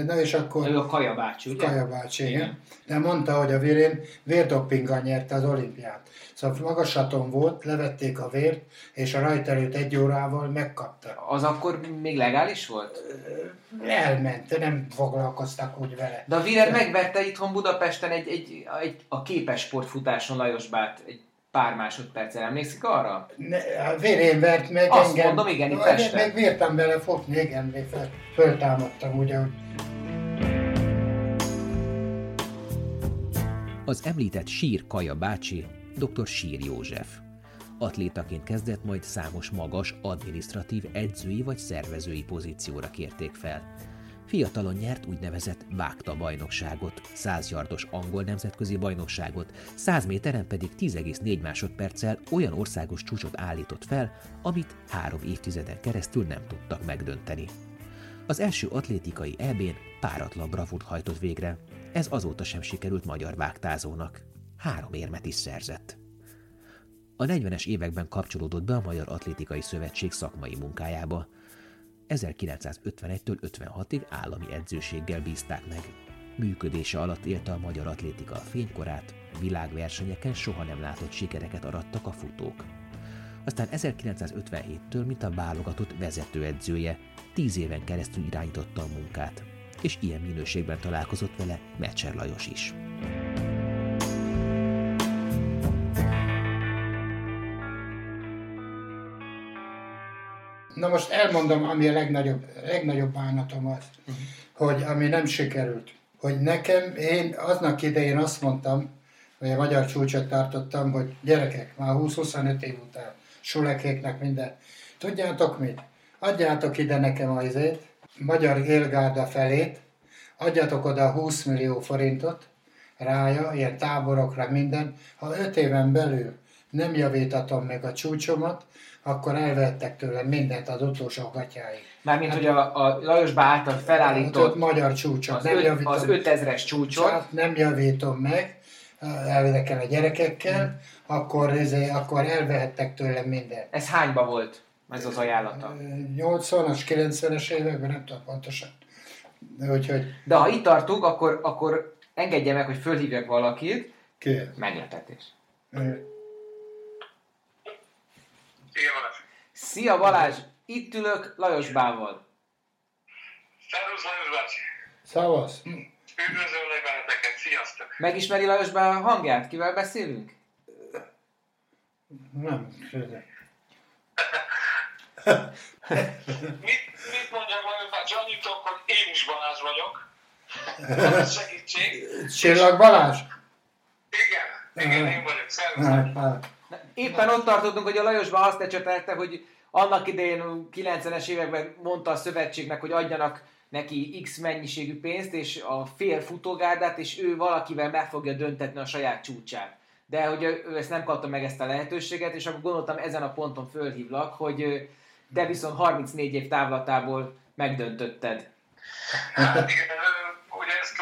S2: Na és akkor... Ő a Kaja bácsi, ugye?
S3: Kaja bácsi, igen. igen. De mondta, hogy a vérén vérdoppinggal nyerte az olimpiát. Szóval magasaton volt, levették a vért, és a rajt előtt egy órával megkapta.
S2: Az akkor még legális volt?
S3: Elment, nem foglalkoztak úgy vele.
S2: De a De... megverte itthon Budapesten egy, egy, egy, a képes sportfutáson Lajos Bát egy pár másodperccel. Emlékszik arra?
S3: Ne, a vérén vert meg
S2: Azt engem. mondom, igen, itt Pesten.
S3: Meg vértem bele fogni, igen, fel, föltámadtam, ugye, hogy
S1: Az említett Sír Kaja bácsi dr. Sír József. Atlétaként kezdett, majd számos magas, administratív, edzői vagy szervezői pozícióra kérték fel. Fiatalon nyert úgynevezett vágta bajnokságot, 100 yardos angol nemzetközi bajnokságot, 100 méteren pedig 10,4 másodperccel olyan országos csúcsot állított fel, amit három évtizeden keresztül nem tudtak megdönteni. Az első atlétikai EB-n páratlan bravúrt hajtott végre, ez azóta sem sikerült magyar vágtázónak. Három érmet is szerzett. A 40-es években kapcsolódott be a Magyar Atlétikai Szövetség szakmai munkájába. 1951-től 56-ig állami edzőséggel bízták meg. Működése alatt élte a magyar atlétika a fénykorát, világversenyeken soha nem látott sikereket arattak a futók. Aztán 1957-től, mint a válogatott vezetőedzője, tíz éven keresztül irányította a munkát, és ilyen minőségben találkozott vele Mecser Lajos is.
S3: Na most elmondom, ami a legnagyobb, legnagyobb bánatom az, uh-huh. hogy ami nem sikerült. Hogy nekem, én aznak idején azt mondtam, hogy a magyar csúcsot tartottam, hogy gyerekek, már 20-25 év után, sulekéknek minden. Tudjátok mit? Adjátok ide nekem az izét, magyar élgárda felét, adjatok oda 20 millió forintot rája, ilyen táborokra, minden. Ha 5 éven belül nem javítatom meg a csúcsomat, akkor elvettek tőle mindent az utolsó gatyáig.
S2: Mármint, hát, hogy a, a Lajos Bá által felállított
S3: magyar csúcsot.
S2: Az, nem öt, javítom, az 5000-es csúcsot.
S3: Nem javítom meg, elvedekel a gyerekekkel, hmm. akkor, ezé, akkor elvehettek tőle mindent.
S2: Ez hányba volt ez az ajánlata?
S3: 80-as, 90-es években, nem tudom pontosan.
S2: De, úgyhogy... De ha itt tartunk, akkor, akkor engedje meg, hogy fölhívjak valakit.
S3: Ki?
S2: Meglepetés.
S4: Szia Balázs!
S2: Szia Balázs! Itt ülök Lajos Bával.
S4: Szervusz Lajos bácsi!
S3: Szavasz!
S4: Üdvözöllek benneteket, sziasztok!
S2: Megismeri Lajos Bá hangját? Kivel beszélünk?
S3: Nem,
S4: mit, mit mondjak Lajos? Annyit tudok, hogy én is Balázs vagyok. segítség.
S3: Csillag Balázs?
S4: Igen, igen, én vagyok. Szervusz!
S2: Éppen ott tartottunk, hogy a Lajosban azt ecsetelte, hogy annak idején 90-es években mondta a szövetségnek, hogy adjanak neki X mennyiségű pénzt, és a fél futógárdát, és ő valakivel meg fogja döntetni a saját csúcsát. De hogy ő ezt nem kapta meg ezt a lehetőséget, és akkor gondoltam ezen a ponton fölhívlak, hogy de viszont 34 év távlatából megdöntötted.
S4: Hát igen, ugye ezt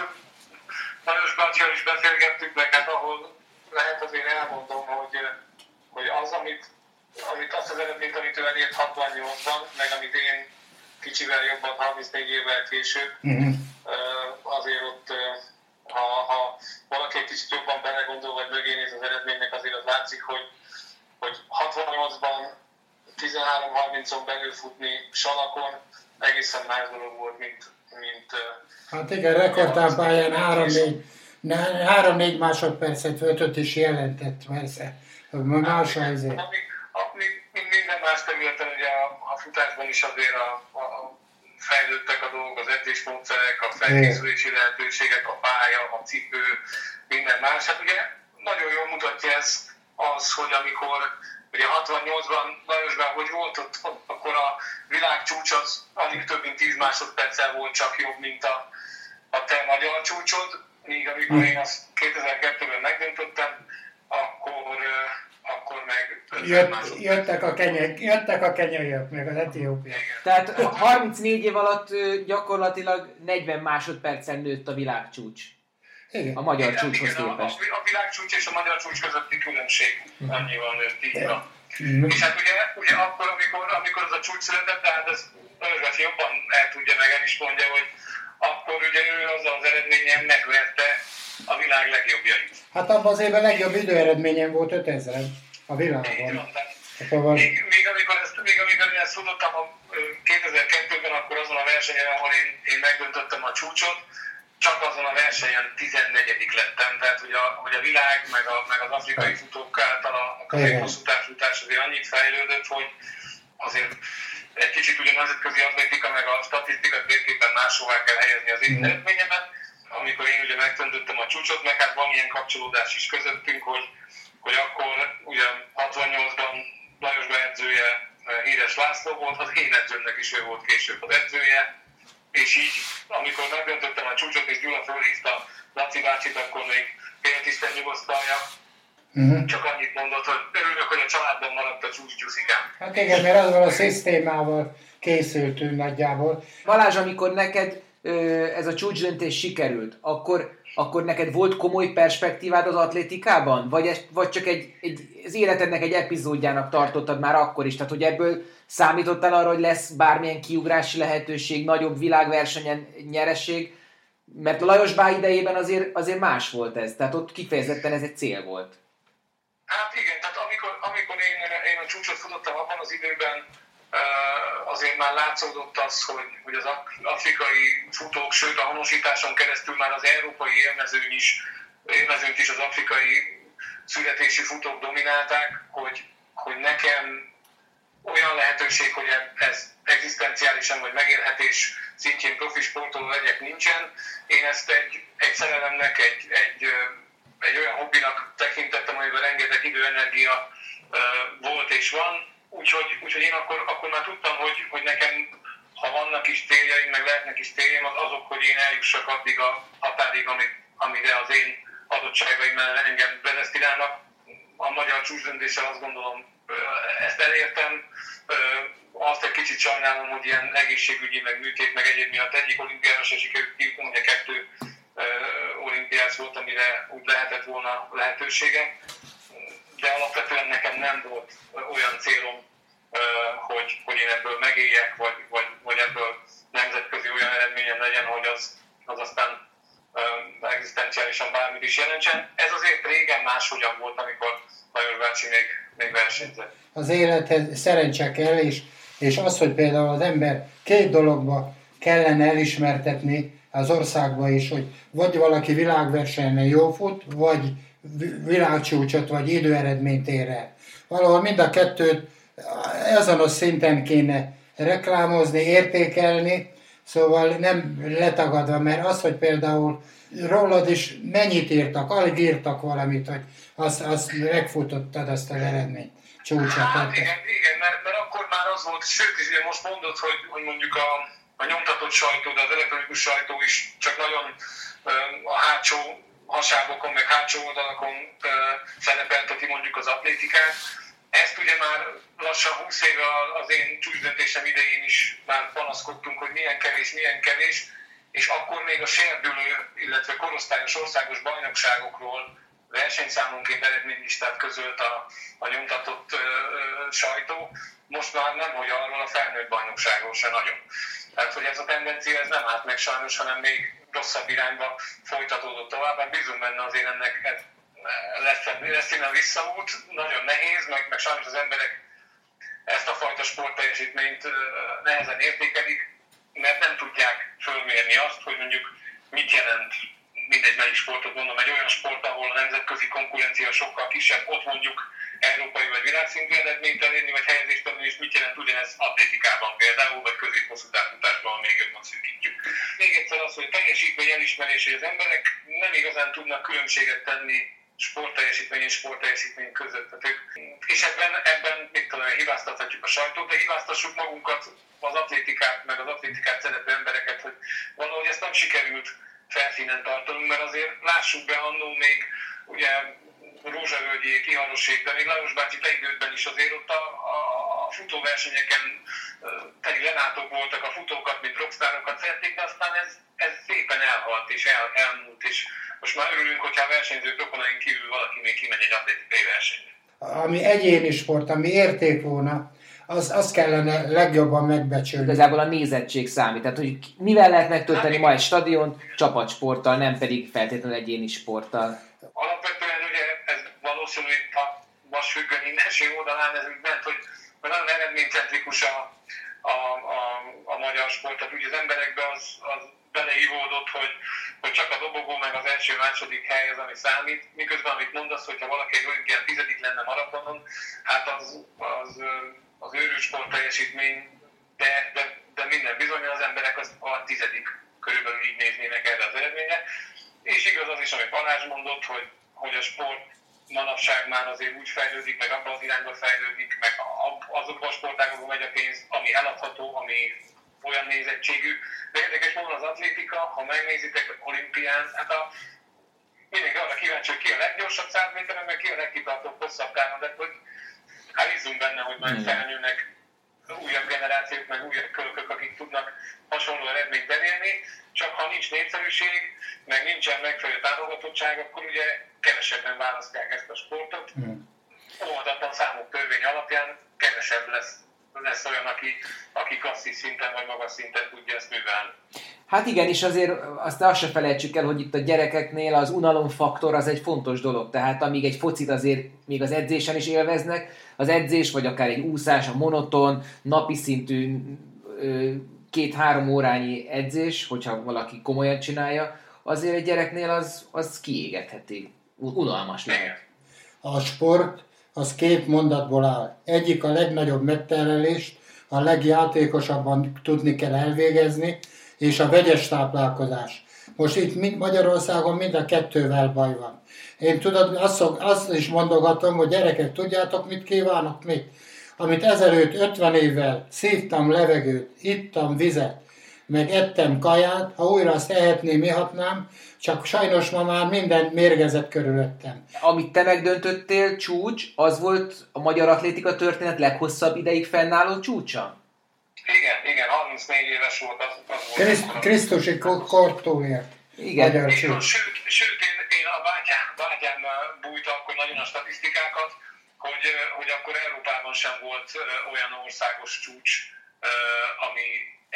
S4: Lajos bácsival is beszélgettük, meg hát ahol lehet azért elmondom, hogy hogy az, amit, amit azt az eredményt, amit ő elért 68-ban, meg amit én kicsivel jobban 34 évvel később, uh-huh. azért ott, ha, ha valaki egy kicsit jobban belegondol, vagy mögé néz az eredménynek, azért az látszik, hogy, hogy 68-ban 13-30-on belül futni salakon, egészen más dolog volt, mint, mint
S3: Hát igen, rekordtámpályán 3-4 másodpercet, 5 is jelentett, persze. Más
S4: a izé. Minden más területen, ugye a, a futásban is azért a, a, fejlődtek a dolgok, az edzésmódszerek, a felkészülési lehetőségek, a pálya, a cipő, minden más. Hát ugye nagyon jól mutatja ez az, hogy amikor ugye 68-ban Lajosban, hogy volt ott, ott, akkor a világ csúcs az alig több mint 10 másodperccel volt csak jobb, mint a, a te magyar csúcsod, míg amikor én azt 2002-ben megdöntöttem, akkor akkor meg
S3: Jött, jöttek, a kenyek, jöttek a kenyaiak, meg az etiópiak.
S2: Tehát 34 év alatt gyakorlatilag 40 másodpercen nőtt a világcsúcs. Igen. A magyar igen, csúcshoz igen, képest.
S4: A, a világcsúcs és a magyar csúcs közötti különbség annyival nőtt így mm. És hát ugye, ugye akkor, amikor, amikor az a csúcs született, tehát ez Örvesz jobban el tudja meg, el is mondja, hogy akkor ugye ő azzal az eredményen megverte a világ legjobbjait.
S3: Hát abban az évben legjobb időeredményem volt 5000 a világon.
S4: Van, még, még, amikor ezt, még amikor én ezt tudottam 2002-ben, akkor azon a versenyen, ahol én, én megdöntöttem a csúcsot, csak azon a versenyen 14 lettem, tehát hogy a, hogy a világ, meg, a, meg az afrikai futók által a, a középhosszú távfutás azért annyit fejlődött, hogy azért egy kicsit ugye nemzetközi atlétika, meg a statisztika térképen máshová kell helyezni az én eredményemet, amikor én ugye megtöntöttem a csúcsot, meg hát van ilyen kapcsolódás is közöttünk, hogy, hogy akkor ugye 68-ban Lajos edzője eh, Híres László volt, az én edzőmnek is ő volt később az edzője, és így, amikor megdöntöttem a csúcsot, és Gyula fölhívta Laci bácsit, akkor még féltiszten nyugosztalja, Uh-huh. Csak annyit mondott, hogy örülök, hogy a családban maradt a csúcs gyuszikám.
S3: Hát igen, mert azzal a szisztémával készültünk nagyjából.
S2: Balázs, amikor neked ez a csúcsdöntés sikerült, akkor, akkor neked volt komoly perspektívád az atlétikában? Vagy, ez, vagy csak egy, egy, az életednek egy epizódjának tartottad már akkor is? Tehát, hogy ebből számítottál arra, hogy lesz bármilyen kiugrási lehetőség, nagyobb világversenyen nyereség? Mert a Lajos Bá idejében azért, azért más volt ez, tehát ott kifejezetten ez egy cél volt.
S4: Hát igen, tehát amikor, amikor én, én a csúcsot futottam abban az időben, azért már látszódott az, hogy, hogy az afrikai futók, sőt a honosításon keresztül már az európai élmezőn is, élmezőnt is az afrikai születési futók dominálták, hogy, hogy nekem olyan lehetőség, hogy ez egzisztenciálisan vagy megélhetés szintjén profi sportoló legyek nincsen. Én ezt egy, egy szerelemnek, egy, egy, egy olyan hobbinak tekintettem, amiben rengeteg idő, energia volt és van, Úgyhogy, úgyhogy én akkor, akkor már tudtam, hogy, hogy nekem, ha vannak is céljaim, meg lehetnek is céljaim, az azok, hogy én eljussak addig a határig, amit, amire az én adottságaim engem bedesztinálnak. A magyar csúcsdöntéssel azt gondolom, ezt elértem. Azt egy kicsit sajnálom, hogy ilyen egészségügyi, meg műtét, meg egyéb miatt egyik olimpiára se sikerült kijutnom, ugye kettő olimpiás volt, amire úgy lehetett volna lehetősége de alapvetően nekem nem volt olyan célom, hogy, hogy én ebből megéljek, vagy, vagy, vagy ebből nemzetközi olyan eredményem legyen, hogy az, az aztán egzisztenciálisan bármit is jelentsen. Ez azért régen máshogyan volt, amikor Lajos bácsi még, még versenyzett.
S3: Az élethez szerencse kell, és, és az, hogy például az ember két dologba kellene elismertetni az országba is, hogy vagy valaki világversenyen jó fut, vagy világcsúcsot vagy időeredményt ér el. Valahol mind a kettőt azonos szinten kéne reklámozni, értékelni, szóval nem letagadva, mert az, hogy például rólad is mennyit írtak, alig írtak valamit, hogy azt, azt megfutottad azt az eredményt,
S4: csúcsot. Hát, igen, igen mert, mert, akkor már az volt, sőt, most mondod, hogy, hogy mondjuk a, a nyomtatott sajtó, de az elektronikus sajtó is csak nagyon a hátsó hasábokon, meg hátsó oldalakon szerepelteti mondjuk az atlétikát. Ezt ugye már lassan 20 éve az én csúcsdöntésem idején is már panaszkodtunk, hogy milyen kevés, milyen kevés, és akkor még a serdülő, illetve korosztályos országos bajnokságokról versenyszámunként eredménylistát közölt a, a nyomtatott ö, sajtó, most már nem, hogy arról a felnőtt bajnokságról se nagyon. Tehát, hogy ez a tendencia ez nem állt meg sajnos, hanem még rosszabb irányba folytatódott tovább, mert bízunk benne azért ennek lesz, lesz innen visszaút, nagyon nehéz, meg, meg sajnos az emberek ezt a fajta sportteljesítményt nehezen értékelik, mert nem tudják fölmérni azt, hogy mondjuk mit jelent mindegy melyik sportot mondom, egy olyan sport, ahol a nemzetközi konkurencia sokkal kisebb, ott mondjuk európai vagy világszintű eredményt elérni, vagy helyezést adni, és mit jelent ugyanez atlétikában például, vagy középhosszú távfutásban, még jobban szűkítjük. Még egyszer az, hogy teljesítmény elismerés, hogy az emberek nem igazán tudnak különbséget tenni sportteljesítmény és sportteljesítmény között. És ebben, ebben mit tudom, hibáztathatjuk a sajtót, de hibáztassuk magunkat, az atlétikát, meg az atlétikát szerető embereket, hogy valahogy ezt nem sikerült felszínen tartanunk, mert azért lássuk be annó még ugye Rózsavölgyi, Kiharosék, de még Lajos bácsi időben is azért ott a, a, futóversenyeken teli lenátok voltak, a futókat, mint rockstárokat szerették, de aztán ez, ez szépen elhalt és el, elmúlt, és most már örülünk, hogyha a versenyzők rokonaink kívül valaki még kimegy egy atlétikai versenyre.
S3: Ami egyéni sport, ami érték volna, az, az kellene legjobban megbecsülni.
S2: Igazából a nézettség számít. Tehát, hogy mivel lehet megtölteni ma egy stadiont, csapatsporttal, nem pedig feltétlenül egyéni sporttal.
S4: Alapvetően ugye ez valószínű, hogy a vasfüggöny innenség oldalán ez ment, hogy nagyon eredménycentrikus a, a, a, a magyar sport, tehát ugye az emberekben az, az beleívódott, hogy, hogy csak a dobogó meg az első-második hely az, ami számít, miközben amit mondasz, hogyha valaki egy olimpián tizedik lenne maratonon, hát az, az, az őrült sport teljesítmény, de, de, de minden bizony az emberek az a tizedik körülbelül így néznének erre az eredménye. És igaz az is, amit Balázs mondott, hogy, hogy a sport manapság már azért úgy fejlődik, meg abban az irányba fejlődik, meg azokban a sportágokban megy a pénz, ami eladható, ami olyan nézettségű. De érdekes módon az atlétika, ha megnézitek olimpián, hát a, mindenki arra kíváncsi, hogy ki a leggyorsabb 100 méteren, meg ki a legkitartóbb hosszabb távon, de hogy hát bízunk benne, hogy majd felnőnek újabb generációk, meg újabb kölkök, akik tudnak hasonló eredményt elérni, csak ha nincs népszerűség, meg nincsen megfelelő támogatottság, akkor ugye kevesebben választják ezt a sportot. Mm. Óvatatlan számok törvény alapján kevesebb lesz lesz olyan, aki, aki klasszis szinten vagy magas szinten tudja ezt művelni.
S2: Hát igen, és azért azt azt se felejtsük el, hogy itt a gyerekeknél az unalomfaktor az egy fontos dolog. Tehát amíg egy focit azért még az edzésen is élveznek, az edzés, vagy akár egy úszás, a monoton, napi szintű két-három órányi edzés, hogyha valaki komolyan csinálja, azért egy gyereknél az, az kiégetheti. Unalmas lehet.
S3: A sport az két mondatból áll. Egyik a legnagyobb megterelést, a legjátékosabban tudni kell elvégezni, és a vegyes táplálkozás. Most itt Magyarországon mind a kettővel baj van. Én tudod, azt, szok, azt is mondogatom, hogy gyerekek, tudjátok, mit kívánok, mit? Amit ezelőtt 50 évvel szívtam levegőt, ittam vizet, meg ettem kaját, ha újra azt ehetném, ihatnám, csak sajnos ma már minden mérgezett körülöttem.
S2: Amit te megdöntöttél csúcs, az volt a magyar atlétika történet leghosszabb ideig fennálló csúcsa?
S4: Igen, igen, 34 éves volt az. az Kriszt,
S3: volt Krisztusi kortóért.
S2: Igen. Magyar
S4: csúcs. Sőt, sőt én, én a bátyám, bátyám bújta akkor nagyon a statisztikákat, hogy, hogy akkor Európában sem volt olyan országos csúcs, ami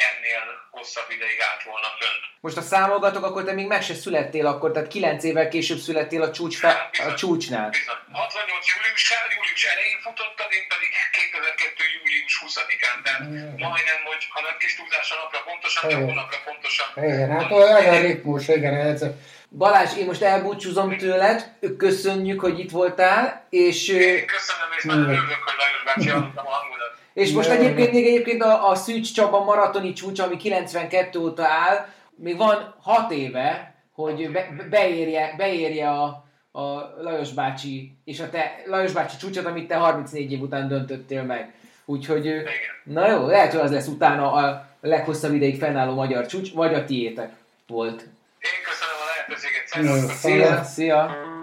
S4: ennél hosszabb ideig állt volna fönt.
S2: Most a számolgatok, akkor te még meg se születtél akkor, tehát 9 évvel később születtél a, csúcs fe, hát, bizony, a csúcsnál.
S4: Bizony. 68 júliusán, július elején futottad, én pedig 2002. július 20-án, tehát mm. majdnem, hogy ha nem kis túlzás a napra pontosan, de hónapra pontosan.
S3: Igen, hát olyan a ritmus, igen, ez...
S2: Balázs, én most elbúcsúzom tőled, köszönjük, hogy itt voltál, és...
S4: Én köszönöm, és nagyon örülök, hogy Lajos bácsi a hangodat.
S2: És most egyébként még egyébként a, a Szűcs Csaba maratoni csúcs, ami 92 óta áll, még van 6 éve, hogy be, beérje, beérje a, a Lajos bácsi, és a te Lajos bácsi csúcsot, amit te 34 év után döntöttél meg. Úgyhogy, na jó, lehet, hogy az lesz utána a leghosszabb ideig fennálló magyar csúcs, vagy a tiétek volt.
S4: Én köszönöm a lehetőséget, szia!
S2: Szia!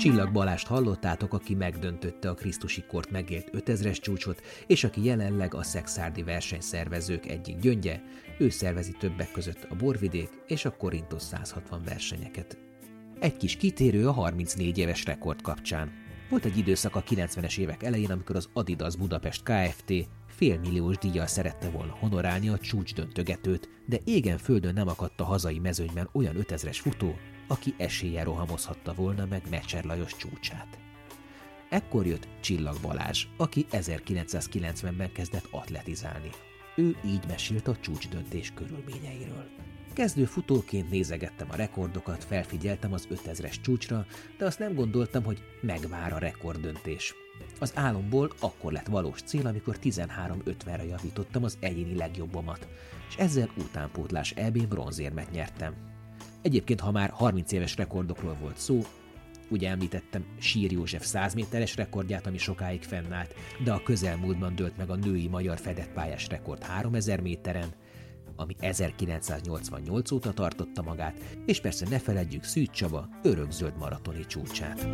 S1: Csillag Balást hallottátok, aki megdöntötte a Krisztusi kort megélt 5000-es csúcsot, és aki jelenleg a szexárdi versenyszervezők egyik gyöngye, ő szervezi többek között a Borvidék és a Korintos 160 versenyeket. Egy kis kitérő a 34 éves rekord kapcsán. Volt egy időszak a 90-es évek elején, amikor az Adidas Budapest Kft. félmilliós díjjal szerette volna honorálni a csúcs döntögetőt, de égen földön nem akadt a hazai mezőnyben olyan 5000-es futó, aki esélye rohamozhatta volna meg Mecser Lajos csúcsát.
S5: Ekkor jött Csillag Balázs, aki 1990-ben kezdett atletizálni. Ő így mesélt a csúcsdöntés körülményeiről. Kezdő futóként nézegettem a rekordokat, felfigyeltem az 5000-es csúcsra, de azt nem gondoltam, hogy megvár a rekorddöntés. Az álomból akkor lett valós cél, amikor 13.50-re javítottam az egyéni legjobbomat, és ezzel utánpótlás EB bronzérmet nyertem. Egyébként, ha már 30 éves rekordokról volt szó, Ugye említettem Sír József 100 méteres rekordját, ami sokáig fennállt, de a közelmúltban dőlt meg a női magyar fedett pályás rekord 3000 méteren, ami 1988 óta tartotta magát, és persze ne feledjük Szűcs Csaba örökzöld maratoni csúcsát.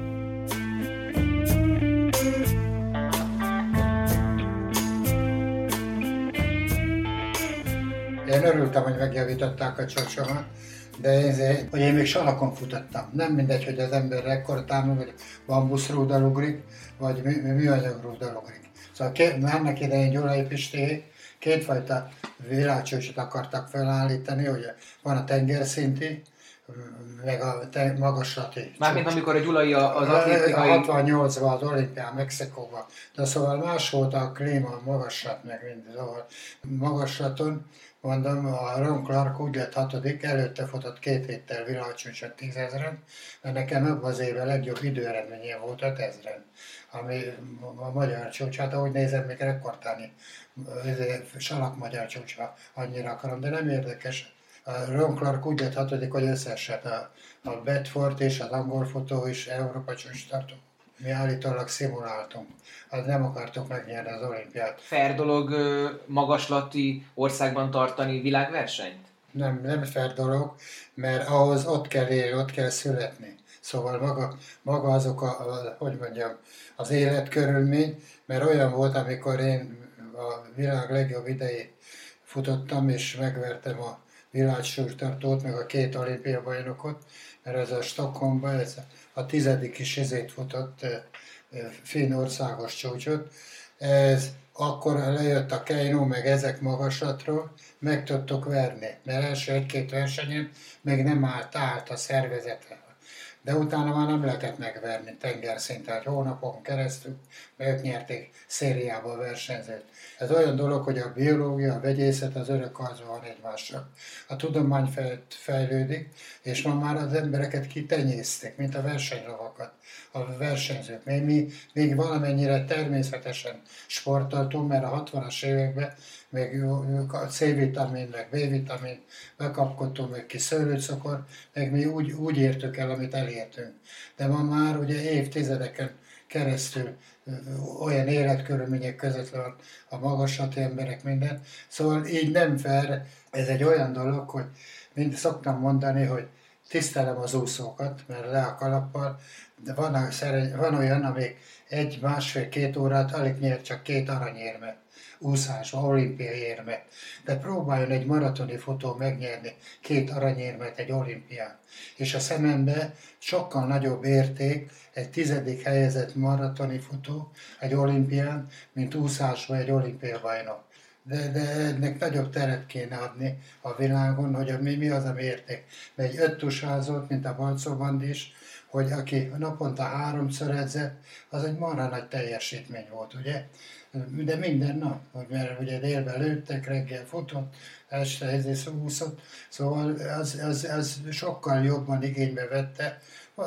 S3: Én örültem, hogy megjavították a csocsomat, de én, hogy én még salakon futottam. Nem mindegy, hogy az ember rekordtámú, vagy bambuszrúdal ugrik, vagy műanyagrúdal ugrik. Szóval két, annak idején Gyulai Pisti kétfajta világcsúcsot akartak felállítani, hogy van a tengerszinti, meg a te, magaslati.
S2: Mármint amikor a Gyulai az
S3: atlétikai... 68-ban az olimpián Mexikóban. De szóval más volt a klíma, a magaslat, meg mind. Szóval magaslaton mondom, a Ron Clark úgy lett hatodik, előtte futott két héttel világcsúcsot tízezren, mert nekem abban az évben legjobb időeredménye volt ötezren, ami a magyar csúcs, hát ahogy nézem, még rekordtáni salak magyar csúcsra annyira akarom, de nem érdekes. A Ron Clark úgy lett hatodik, hogy összeesett a, a Bedford és az angol fotó is Európa csúcs tartunk mi állítólag szimuláltunk. Az nem akartok megnyerni az olimpiát.
S2: Fair dolog magaslati országban tartani világversenyt?
S3: Nem, nem fair dolog, mert ahhoz ott kell élni, ott kell születni. Szóval maga, maga azok, a, a, hogy mondjam, az életkörülmény, mert olyan volt, amikor én a világ legjobb idejét futottam, és megvertem a világsúlytartót, meg a két olimpiai bajnokot, mert ez a Stockholmban, ez a tizedik is ezért futott országos csúcsot. Ez akkor lejött a Keino, meg ezek magaslatról, meg tudtok verni, mert első egy-két versenyen még nem állt, állt a szervezete. De utána már nem lehetett megverni tengerszinten, hónapon keresztül, mert ők nyerték szériába a versenyzőt. Ez olyan dolog, hogy a biológia, a vegyészet az örök arcban van egymással. A tudomány fejlődik, és ma már az embereket kitenyészték, mint a versenyravakat, a versenyzők. Még mi még valamennyire természetesen sportoltunk, mert a 60-as években még C-vitamin, meg B-vitamin bekapkodtunk, meg ki szőlőcukor, meg mi úgy, úgy értük el, amit elértünk. De ma már ugye évtizedeken keresztül olyan életkörülmények között van a magaslati emberek minden. Szóval így nem fel, ez egy olyan dolog, hogy mind szoktam mondani, hogy tisztelem az úszókat, mert le a kalappal, de van, van olyan, amik egy, másfél, két órát alig nyer csak két aranyérmet úszásba, olimpiai érmet. De próbáljon egy maratoni futó megnyerni két aranyérmet egy olimpián. És a szemembe sokkal nagyobb érték egy tizedik helyezett maratoni futó egy olimpián, mint úszásba egy olimpiai bajnok. De, de ennek nagyobb teret kéne adni a világon, hogy a, mi, mi az, ami érték. Mert egy öttusázott, mint a Balcó is, hogy aki naponta háromszor edzett, az egy marha nagy teljesítmény volt, ugye? de minden nap, mert ugye délben lőttek, reggel futott, este ezért úszott, szóval az, az, az sokkal jobban igénybe vette.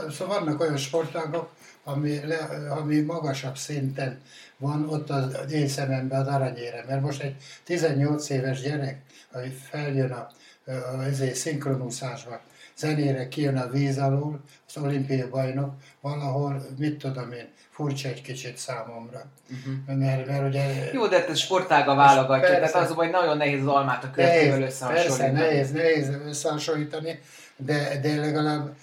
S3: Szóval vannak olyan sportágok, ami, le, ami magasabb szinten van ott az én szememben az aranyére, mert most egy 18 éves gyerek, ami feljön a, a, a szinkronúszásba, zenére kijön a víz alól, az olimpiai bajnok, valahol, mit tudom én, furcsa egy kicsit számomra. Uh-huh. Mert, mert ugye...
S2: Jó, de ez sportága válogatja, persze, tehát az, hogy nagyon nehéz az almát a követővel összehasonlítani.
S3: Persze, nehéz, nehéz összehasonlítani, de, de legalább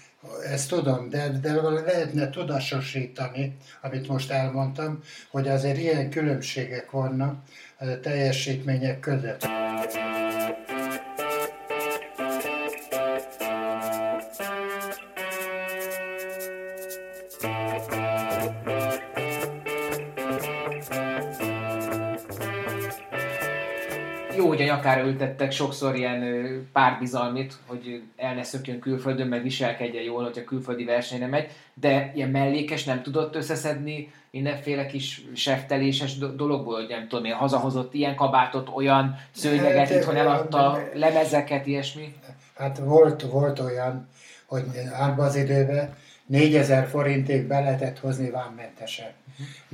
S3: ezt tudom, de, de lehetne tudatosítani, amit most elmondtam, hogy azért ilyen különbségek vannak a teljesítmények között.
S2: Jó, hogy a nyakára ültettek sokszor ilyen párbizalmit, hogy el ne szökjön külföldön, meg viselkedjen jól, hogyha külföldi versenyre megy, de ilyen mellékes nem tudott összeszedni mindenféle kis sefteléses dologból, hogy nem tudom én, hazahozott ilyen kabátot, olyan szőnyeget, hát, itthon eladta, lemezeket, ilyesmi?
S3: Hát volt, volt olyan, hogy abban az időben 4000 forintig be lehetett hozni vámmentesen.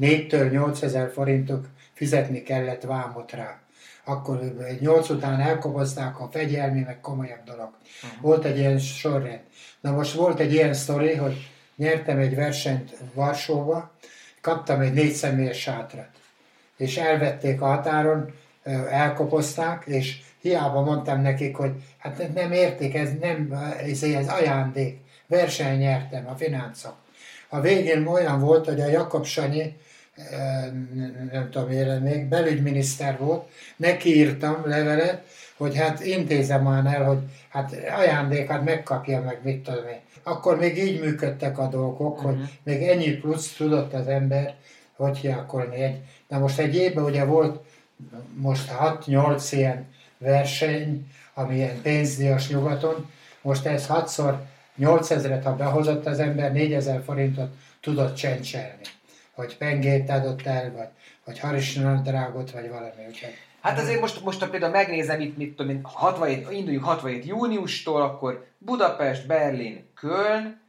S3: 4-től 8000 forintok fizetni kellett vámot rá. Akkor 8 után elkobozták a fegyelmi, meg komolyabb dolog. Uh-huh. Volt egy ilyen sorrend. Na most volt egy ilyen sztori, hogy nyertem egy versenyt Varsóba, kaptam egy négy személyes sátrat. És elvették a határon, elkopozták, és hiába mondtam nekik, hogy hát nem érték, ez nem, ez, ez ajándék. Verseny nyertem, a fináncok. A végén olyan volt, hogy a Jakab Sanyi, nem tudom élen még, belügyminiszter volt, neki írtam levelet, hogy hát intézem már el, hogy hát ajándékat megkapja meg, mit tudom én. Akkor még így működtek a dolgok, uh-huh. hogy mhm. még ennyi plusz tudott az ember, hogy hiakolni egy. Na most egy évben ugye volt most 6-8 ilyen verseny, ami ilyen pénzdíjas nyugaton, most ez 6-szor 8000-et, ha behozott az ember, 4000 forintot tudott csencselni. Vagy pengét adott el, vagy, vagy harisnadrágot, vagy valami. Úgyhogy
S2: Hát azért most, most ha például megnézem itt, mit tudom én, 67, induljunk 67 júniustól, akkor Budapest, Berlin, Köln,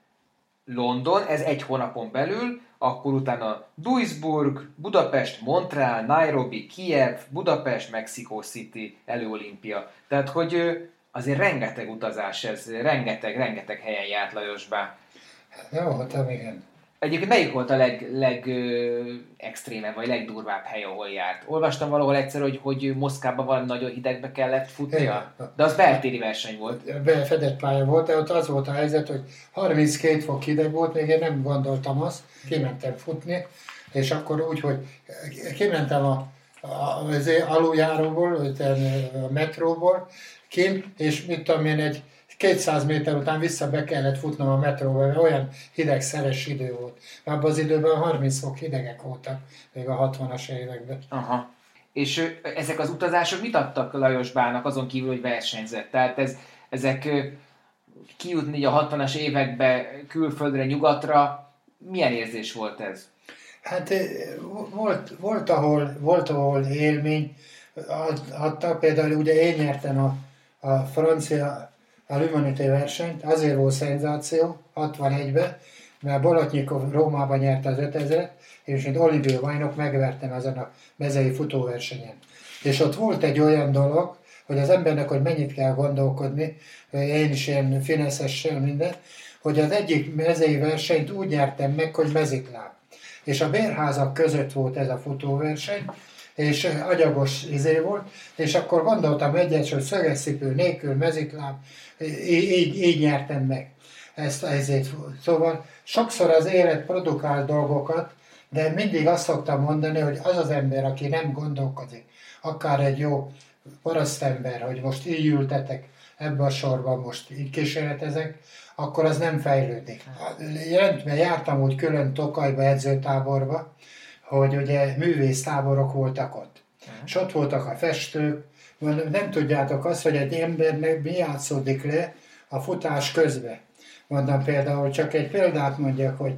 S2: London, ez egy hónapon belül, akkor utána Duisburg, Budapest, Montreal, Nairobi, Kiev, Budapest, Mexico City, előolimpia. Tehát, hogy azért rengeteg utazás ez, rengeteg, rengeteg helyen járt Lajosbá.
S3: Jó, hát igen.
S2: Egyébként melyik volt a leg, leg extrémebb, vagy legdurvább hely, ahol járt? Olvastam valahol egyszer, hogy, hogy Moszkában valami nagyon hidegbe kellett futnia, de az beltéri verseny volt.
S3: Befedett pálya volt, de ott az volt a helyzet, hogy 32 fok hideg volt, még én nem gondoltam azt, kimentem futni, és akkor úgy, hogy kimentem a, a, az aluljáróból, a metróból, kint, és mit tudom én, egy 200 méter után vissza be kellett futnom a metróba, mert olyan hideg, szeres idő volt. Abban az időben 30 fok hidegek voltak, még a 60-as években.
S2: Aha. És ezek az utazások mit adtak Lajos Bának azon kívül, hogy versenyzett? Tehát ez, ezek kijutni a 60-as évekbe külföldre, nyugatra, milyen érzés volt ez?
S3: Hát volt, volt, ahol, volt ahol élmény adta, például ugye én nyertem a, a francia a Lumanité versenyt, azért volt szenzáció 61-ben, mert Bolotnyikov Rómában nyerte az 5000 és mint olimpiai bajnok megvertem ezen a mezei futóversenyen. És ott volt egy olyan dolog, hogy az embernek, hogy mennyit kell gondolkodni, én is ilyen fineszessel minden, hogy az egyik mezei versenyt úgy nyertem meg, hogy mezikláb. És a bérházak között volt ez a futóverseny, és agyagos izé volt, és akkor gondoltam egyet, hogy szögeszipő nélkül, mezikláb, így, így nyertem meg ezt ezért. Szóval sokszor az élet produkál dolgokat, de mindig azt szoktam mondani, hogy az az ember, aki nem gondolkodik, akár egy jó parasztember, hogy most így ültetek ebbe a sorba, most így kísérletezek, akkor az nem fejlődik. Rendben jártam úgy külön Tokajba, edzőtáborba, hogy ugye művésztáborok voltak ott. És ott voltak a festők, nem tudjátok azt, hogy egy embernek mi játszódik le a futás közben. Mondom például, csak egy példát mondjak, hogy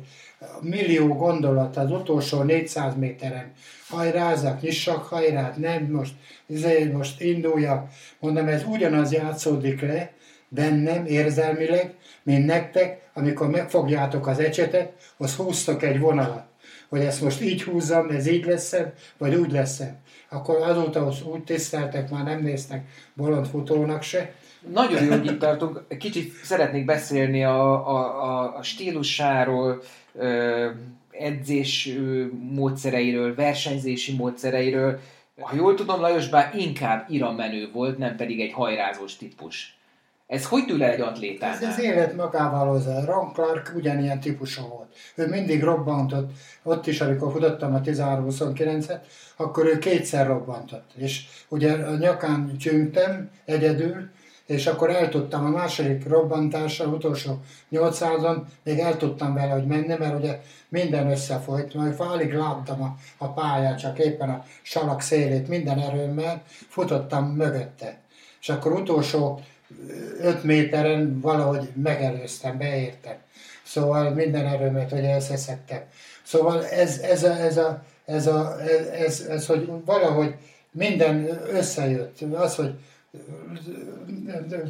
S3: millió gondolat az utolsó 400 méteren. Hajrázak, nyissak hajrát, nem most, ezért most induljak. Mondom, ez ugyanaz játszódik le bennem érzelmileg, mint nektek, amikor megfogjátok az ecsetet, az húztok egy vonalat. Hogy ezt most így húzzam, ez így lesz vagy úgy lesz akkor azóta úgy tiszteltek, már nem néztek bolond futónak se.
S2: Nagyon jó, hogy itt tartunk. Kicsit szeretnék beszélni a, a, a stílusáról, edzés módszereiről, versenyzési módszereiről. Ha jól tudom, Lajos bár inkább iramenő volt, nem pedig egy hajrázós típus. Ez hogy tűl el egy atlétánál?
S3: Ez az élet magával hozzá. Ron Clark ugyanilyen típusú volt. Ő mindig robbantott. Ott is, amikor futottam a 13-29-et, akkor ő kétszer robbantott. És ugye a nyakán csüngtem egyedül, és akkor el tudtam a második robbantással, utolsó 800-on, még el tudtam vele, hogy menni, mert ugye minden összefolyt, majd alig láttam a, a pályát, csak éppen a salak szélét minden erőmmel, futottam mögötte. És akkor utolsó 5 méteren valahogy megelőztem, beértem. Szóval minden erőmet, hogy elszeszedtem. Szóval ez, ez, a, ez, a, ez, a, ez, ez, ez, hogy valahogy minden összejött. Az, hogy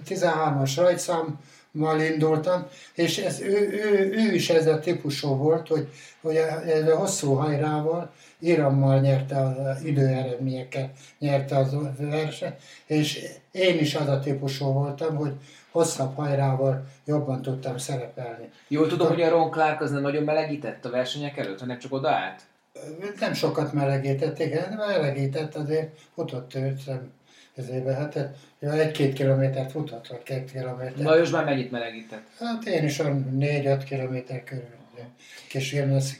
S3: 13-as rajtszámmal indultam, és ez, ő, ő, ő, is ez a típusú volt, hogy, hogy ez a hosszú hajrával, Irammal nyerte az időeredményekkel, nyerte az versenyt, és én is az a típusú voltam, hogy hosszabb hajrával jobban tudtam szerepelni.
S2: Jól tudom, hogy a Ron Clark az nem nagyon melegített a versenyek előtt, hanem csak odaállt?
S3: Nem sokat melegített, igen, melegített, azért futott őt, ezébe, hát egy-két kilométert futott, vagy két kilométert.
S2: Lajos már mennyit melegített?
S3: Hát én is olyan négy-öt kilométer körül. Kis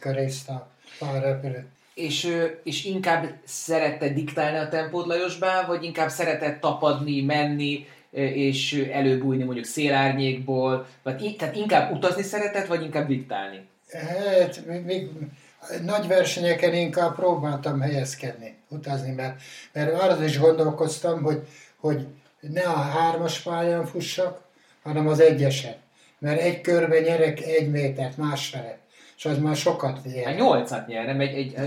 S3: a részt a pár repülő.
S2: És, és inkább szerette diktálni a tempót Lajosbá, vagy inkább szeretett tapadni, menni, és előbújni mondjuk szélárnyékból, vagy tehát inkább utazni szeretett, vagy inkább diktálni?
S3: Hát, még, nagy versenyeken inkább próbáltam helyezkedni, utazni, mert, mert arra is gondolkoztam, hogy, hogy ne a hármas pályán fussak, hanem az egyesen. Mert egy körben nyerek egy métert másfele. És az már sokat.
S2: A hát nyolcat nyer, nem, egy, egy,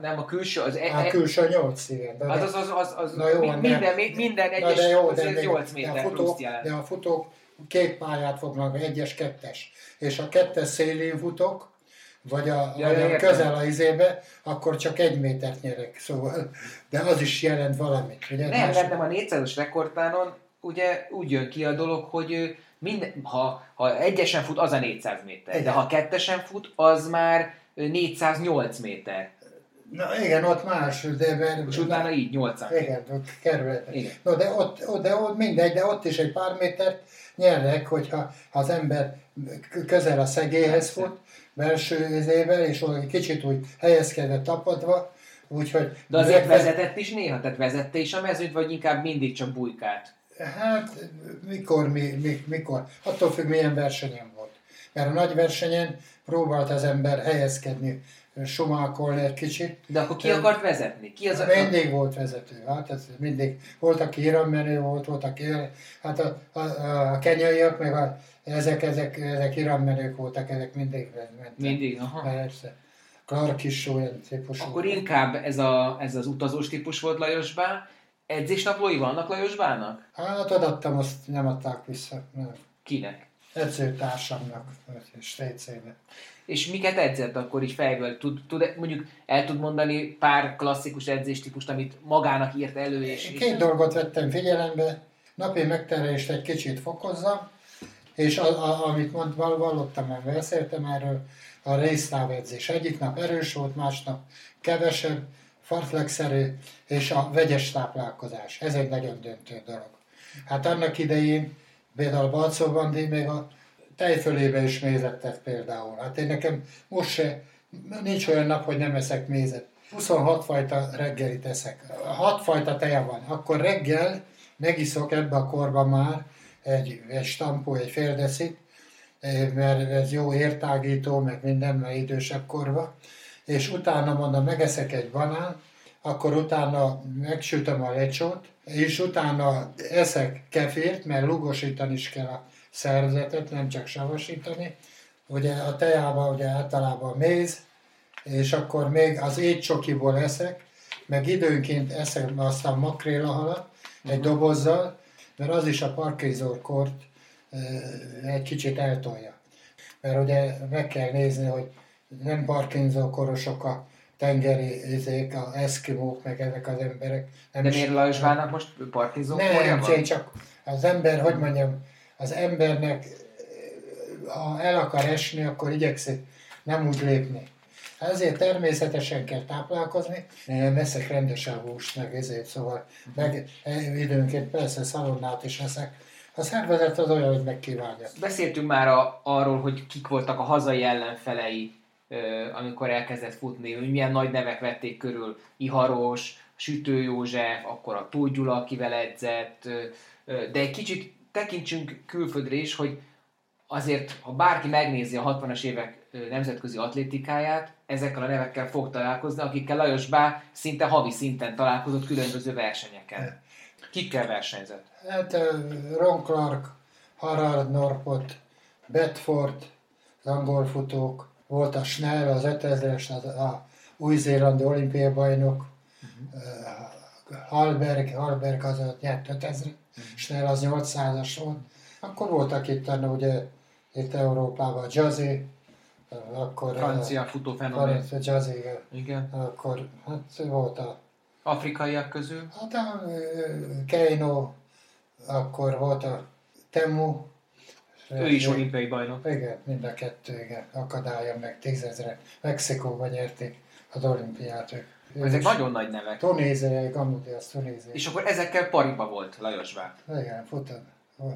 S2: nem a külső, az...
S3: E, a külső nyolc, igen.
S2: De, hát az, az, az, az na jó, minden, de, minden egyes, de jó, de, 8 méter de a futók,
S3: De a futók két pályát fognak, egyes, kettes. És a kettes szélén futok, vagy a, ja, vagy a közel a izébe, akkor csak egy métert nyerek, szóval, de az is jelent valamit.
S2: Ugye? Nem, nem, nem, a 400-as rekordtánon ugye úgy jön ki a dolog, hogy minden, ha, ha egyesen fut, az a 400 méter, igen. de ha kettesen fut, az már 408 méter.
S3: Na igen, ott más, de... Mert,
S2: És utána így, 800.
S3: Igen, ott kerül. Igen. No, de ott, ott, de ott mindegy, de ott is egy pár métert nyernek, hogyha az ember közel a szegélyhez fut, belső izével, és olyan kicsit úgy helyezkedett tapadva, úgyhogy...
S2: De azért vezetett is néha? Tehát vezette is a mezőt, vagy inkább mindig csak bujkált?
S3: Hát, mikor, mi, mi, mikor? Attól függ, milyen versenyen volt. Mert a nagy versenyen próbált az ember helyezkedni, somákolni egy kicsit.
S2: De akkor ki akart vezetni? Ki az
S3: a... Mindig volt vezető. Hát ez mindig. Volt, aki irammenő volt, volt, aki... Hát a, a, a, a kenyaiak, meg a, ezek, ezek, ezek irammenők voltak, ezek mindig mentek.
S2: Mindig, aha.
S3: Persze. Clark is olyan
S2: típusú. Akkor inkább ez, a, ez az utazós típus volt Lajosbá. Edzésnaplói vannak Lajosbának?
S3: Hát adattam, azt nem adták vissza. Nem.
S2: Kinek?
S3: Edzőtársamnak, és
S2: És miket edzett akkor így fejből? Tud, tud, mondjuk el tud mondani pár klasszikus edzéstípust, amit magának írt elő? És,
S3: Két és... dolgot vettem figyelembe. Napi megterelést egy kicsit fokozzam, és a, a, amit mond, vallottam, mert beszéltem erről, a résztávedzés. Egyik nap erős volt, másnap kevesebb, farflexerő, és a vegyes táplálkozás. Ez egy nagyon döntő dolog. Hát annak idején például Balcó Bandi még a tejfölébe is mézet tett például. Hát én nekem most se, nincs olyan nap, hogy nem eszek mézet. 26 fajta reggelit eszek. 6 fajta teja van. Akkor reggel megiszok ebbe a korba már egy, egy stampó, egy fél decit, mert ez jó értágító, meg minden, mert idősebb korba, és utána mondom, megeszek egy banán, akkor utána megsütöm a lecsót, és utána eszek kefért, mert lugosítani is kell a szervezetet, nem csak savasítani. Ugye a tejában ugye általában méz, és akkor még az étcsokiból eszek, meg időnként eszek azt a makréla halat egy mhm. dobozzal, mert az is a parkézorkort egy kicsit eltolja. Mert ugye meg kell nézni, hogy nem Parkinson a tengeri izék, a eszkimók, meg ezek az emberek.
S2: Nem De miért Lajos Válnak most Parkinson
S3: Nem, nem csak az ember, hogy mondjam, az embernek, ha el akar esni, akkor igyekszik nem úgy lépni. Ezért természetesen kell táplálkozni, nem eszek rendesen húst, meg ezért, szóval meg időnként persze szalonnát is eszek, a szervezet az olyan, hogy megkívánja.
S2: Beszéltünk már a, arról, hogy kik voltak a hazai ellenfelei, amikor elkezdett futni, hogy milyen nagy nevek vették körül, Iharos, Sütő József, akkor a Tóth akivel edzett, de egy kicsit tekintsünk külföldre is, hogy azért, ha bárki megnézi a 60-as évek nemzetközi atlétikáját, ezekkel a nevekkel fog találkozni, akikkel Lajos Bá szinte havi szinten találkozott különböző versenyeken. Kikkel versenyzett?
S3: Hát Ron Clark, Harald Norpot, Bedford, az angol futók, volt a Schnell, az 5000-es, az a új-zélandi olimpiai bajnok, uh-huh. Halberg, Halberg az nyert 5000, uh-huh. Schnell az 800-as volt. Akkor voltak itt, ugye, itt Európában Jazzy, akkor...
S2: Francia futó fenomén.
S3: Jazzy, igen. Akkor hát volt a...
S2: Afrikaiak közül?
S3: Hát a Keino, akkor volt a Temu,
S2: ő is olimpiai bajnok.
S3: Igen, mind a kettő, igen. Akadálya meg tízezre. Mexikóban nyerték az olimpiát ők.
S2: Ezek is. nagyon nagy nevek.
S3: Tunéziai, Gamudi, az Tunéziai.
S2: És akkor ezekkel pariba volt Lajos Vár.
S3: Igen,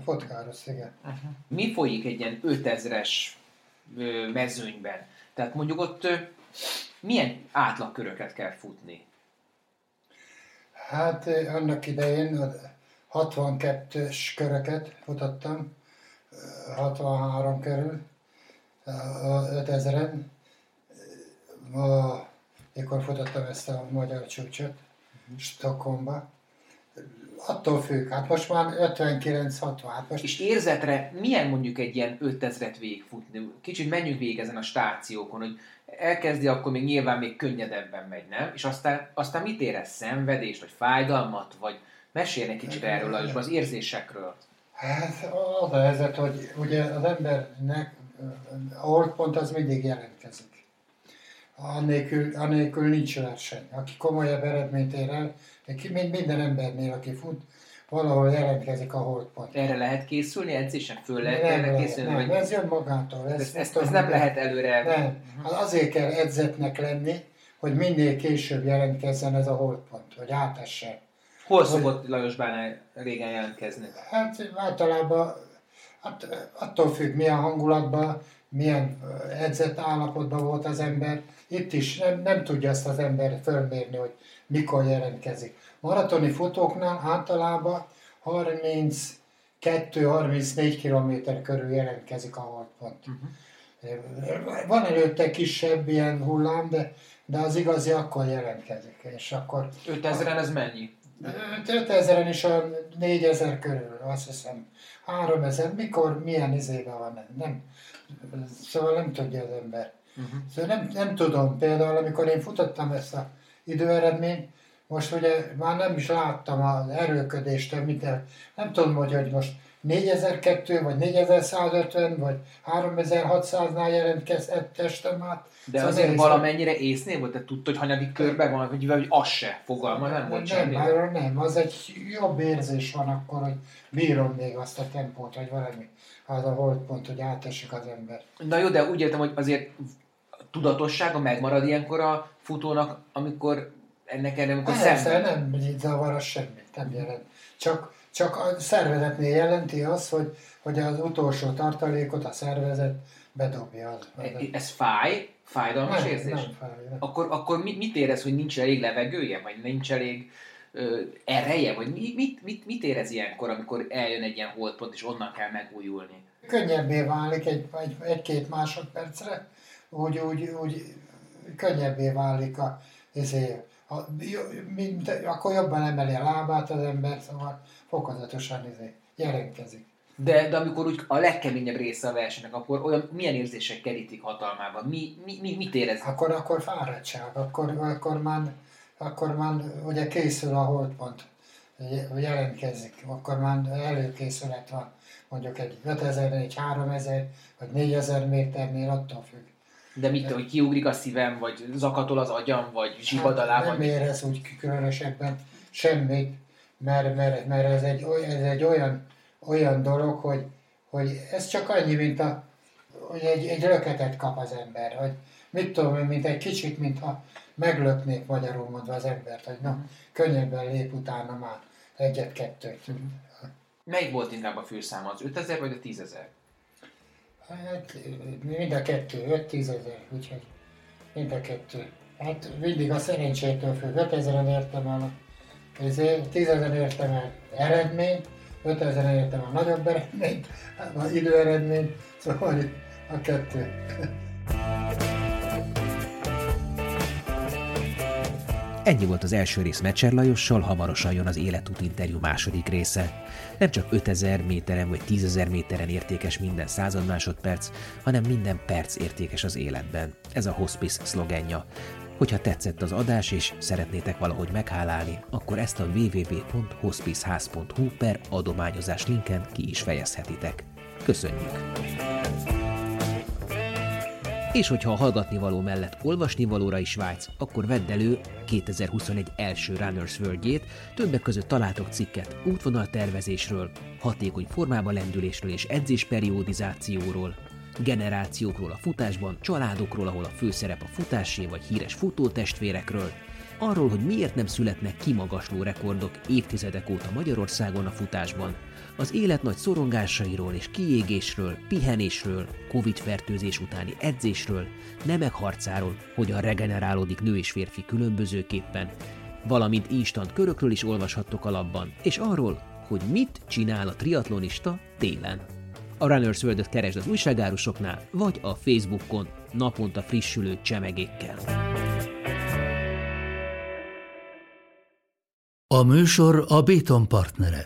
S3: fotkáros, igen.
S2: Uh-huh. Mi folyik egy ilyen 5000-es mezőnyben? Tehát mondjuk ott milyen átlagköröket kell futni?
S3: Hát annak idején 62-es köröket futottam, 63 körül, 5000-en, mikor futottam ezt a magyar csúcsot, uh-huh. Stockholmba. Attól függ, hát most már 59-60. Hát most...
S2: És érzetre milyen mondjuk egy ilyen 5000-et végigfutni? Kicsit menjünk végig ezen a stációkon, hogy elkezdi, akkor még nyilván még könnyedebben megy, nem? És aztán, aztán mit érez? Szenvedést, vagy fájdalmat, vagy mesélj egy kicsit erről, az érzésekről.
S3: Hát az a helyzet, hogy ugye az embernek a holdpont az mindig jelentkezik. Annélkül, annélkül nincs verseny. Aki komolyabb eredményt ér el, mint minden embernél, aki fut, valahol jelentkezik a holdpont.
S2: Erre lehet készülni edzésen? Föl lehet
S3: nem, erre készülni? Nem, vagy... ez jön magától.
S2: Ez, ez, ez, ez nem lehet előre...
S3: Nem. Hát azért kell edzetnek lenni, hogy minél később jelentkezzen ez a holdpont, hogy átesse
S2: Hol szokott Lajos Bánál régen jelentkezni?
S3: Hát általában hát, attól függ, milyen hangulatban, milyen edzett állapotban volt az ember. Itt is nem, nem tudja ezt az ember fölmérni, hogy mikor jelentkezik. Maratoni futóknál általában 32-34 km körül jelentkezik a holdpont. Uh-huh. Van előtte kisebb ilyen hullám, de, de az igazi akkor jelentkezik. És akkor,
S2: 5000-en ez mennyi?
S3: 5000-en is a 4000 körül, azt hiszem. 3000, mikor, milyen izében van, nem. Szóval nem tudja az ember. Uh-huh. Szóval nem, nem tudom, például amikor én futottam ezt a időeredményt, most ugye már nem is láttam az erőködést, mit el, nem tudom, hogy, hogy most 4002 vagy 4150 vagy 3600-nál jelentkeztem át.
S2: De szóval azért valamennyire észnél volt, te tudtad, hogy hanyadik körben van, vagy, vagy az se fogalma nem volt
S3: Nem, nem, nem, az egy jobb érzés van akkor, hogy bírom még azt a tempót, vagy valami, az a holdpont, hogy átesik az ember.
S2: Na jó, de úgy értem, hogy azért tudatossága megmarad ilyenkor a futónak, amikor ennek erre, amikor
S3: szemben... nem zavar az semmit, nem jelent. Csak csak a szervezetnél jelenti az, hogy, hogy az utolsó tartalékot a szervezet bedobja. Az,
S2: az Ez fáj? Fájdalmas
S3: nem,
S2: érzés?
S3: Nem fáj, nem.
S2: Akkor, akkor mit, mit érez, hogy nincs elég levegője, vagy nincs elég ö, ereje, vagy mit, mit, mit, mit érez ilyenkor, amikor eljön egy ilyen holdpont, és onnan kell megújulni?
S3: Könnyebbé válik egy, egy, egy-két másodpercre, úgy, úgy, úgy könnyebbé válik a, ezért, a, mint, akkor jobban emeli a lábát az ember, szóval fokozatosan izé, jelentkezik.
S2: De, de amikor úgy a legkeményebb része a versenynek, akkor olyan milyen érzések kerítik hatalmában? Mi, mi, mi, mit érez?
S3: Akkor, akkor fáradtság, akkor, akkor, már, akkor már ugye készül a holdpont, jelentkezik, akkor már előkészület van, mondjuk egy 5000, egy 3000, vagy 4000 méternél attól függ.
S2: De mit, hogy kiugrik a szívem, vagy zakatol az agyam, vagy zsibad a lábam?
S3: Hát nem érez úgy különösebben semmit, mert, mert, mert ez, egy, ez egy olyan, olyan dolog, hogy, hogy ez csak annyi, mint a, hogy egy, egy löketet kap az ember, hogy mit tudom én, mint egy kicsit, mintha meglöknék magyarul mondva az embert, hogy na, könnyebben lép utána már egyet-kettőt.
S2: Melyik volt inkább a főszám, az 5000 vagy a 10.000?
S3: Hát mind a kettő, 5-10 ezer, úgyhogy mind a kettő. Hát mindig a szerencsétől függ, 5000-en értem el tízezer értem el eredményt, 5000 értem a nagyobb eredményt, az időeredményt, szóval a kettő.
S1: Ennyi volt az első rész Mecser Lajossal, hamarosan jön az életút interjú második része. Nem csak 5000 méteren vagy 10.000 méteren értékes minden század másodperc, hanem minden perc értékes az életben. Ez a hospice szlogenja. Hogyha tetszett az adás és szeretnétek valahogy meghálálni, akkor ezt a www.hospiceház.hu per adományozás linken ki is fejezhetitek. Köszönjük! És hogyha a hallgatni való mellett olvasni valóra is vágysz, akkor vedd elő 2021 első Runners world többek között találtok cikket útvonaltervezésről, hatékony formába lendülésről és edzésperiodizációról, generációkról a futásban, családokról, ahol a főszerep a futásé vagy híres futótestvérekről, arról, hogy miért nem születnek kimagasló rekordok évtizedek óta Magyarországon a futásban, az élet nagy szorongásairól és kiégésről, pihenésről, Covid-fertőzés utáni edzésről, nemek harcáról, hogyan regenerálódik nő és férfi különbözőképpen, valamint instant körökről is olvashattok alapban, és arról, hogy mit csinál a triatlonista télen. A Runners world keresd az újságárusoknál, vagy a Facebookon naponta frissülő csemegékkel.
S6: A műsor a Béton partnere.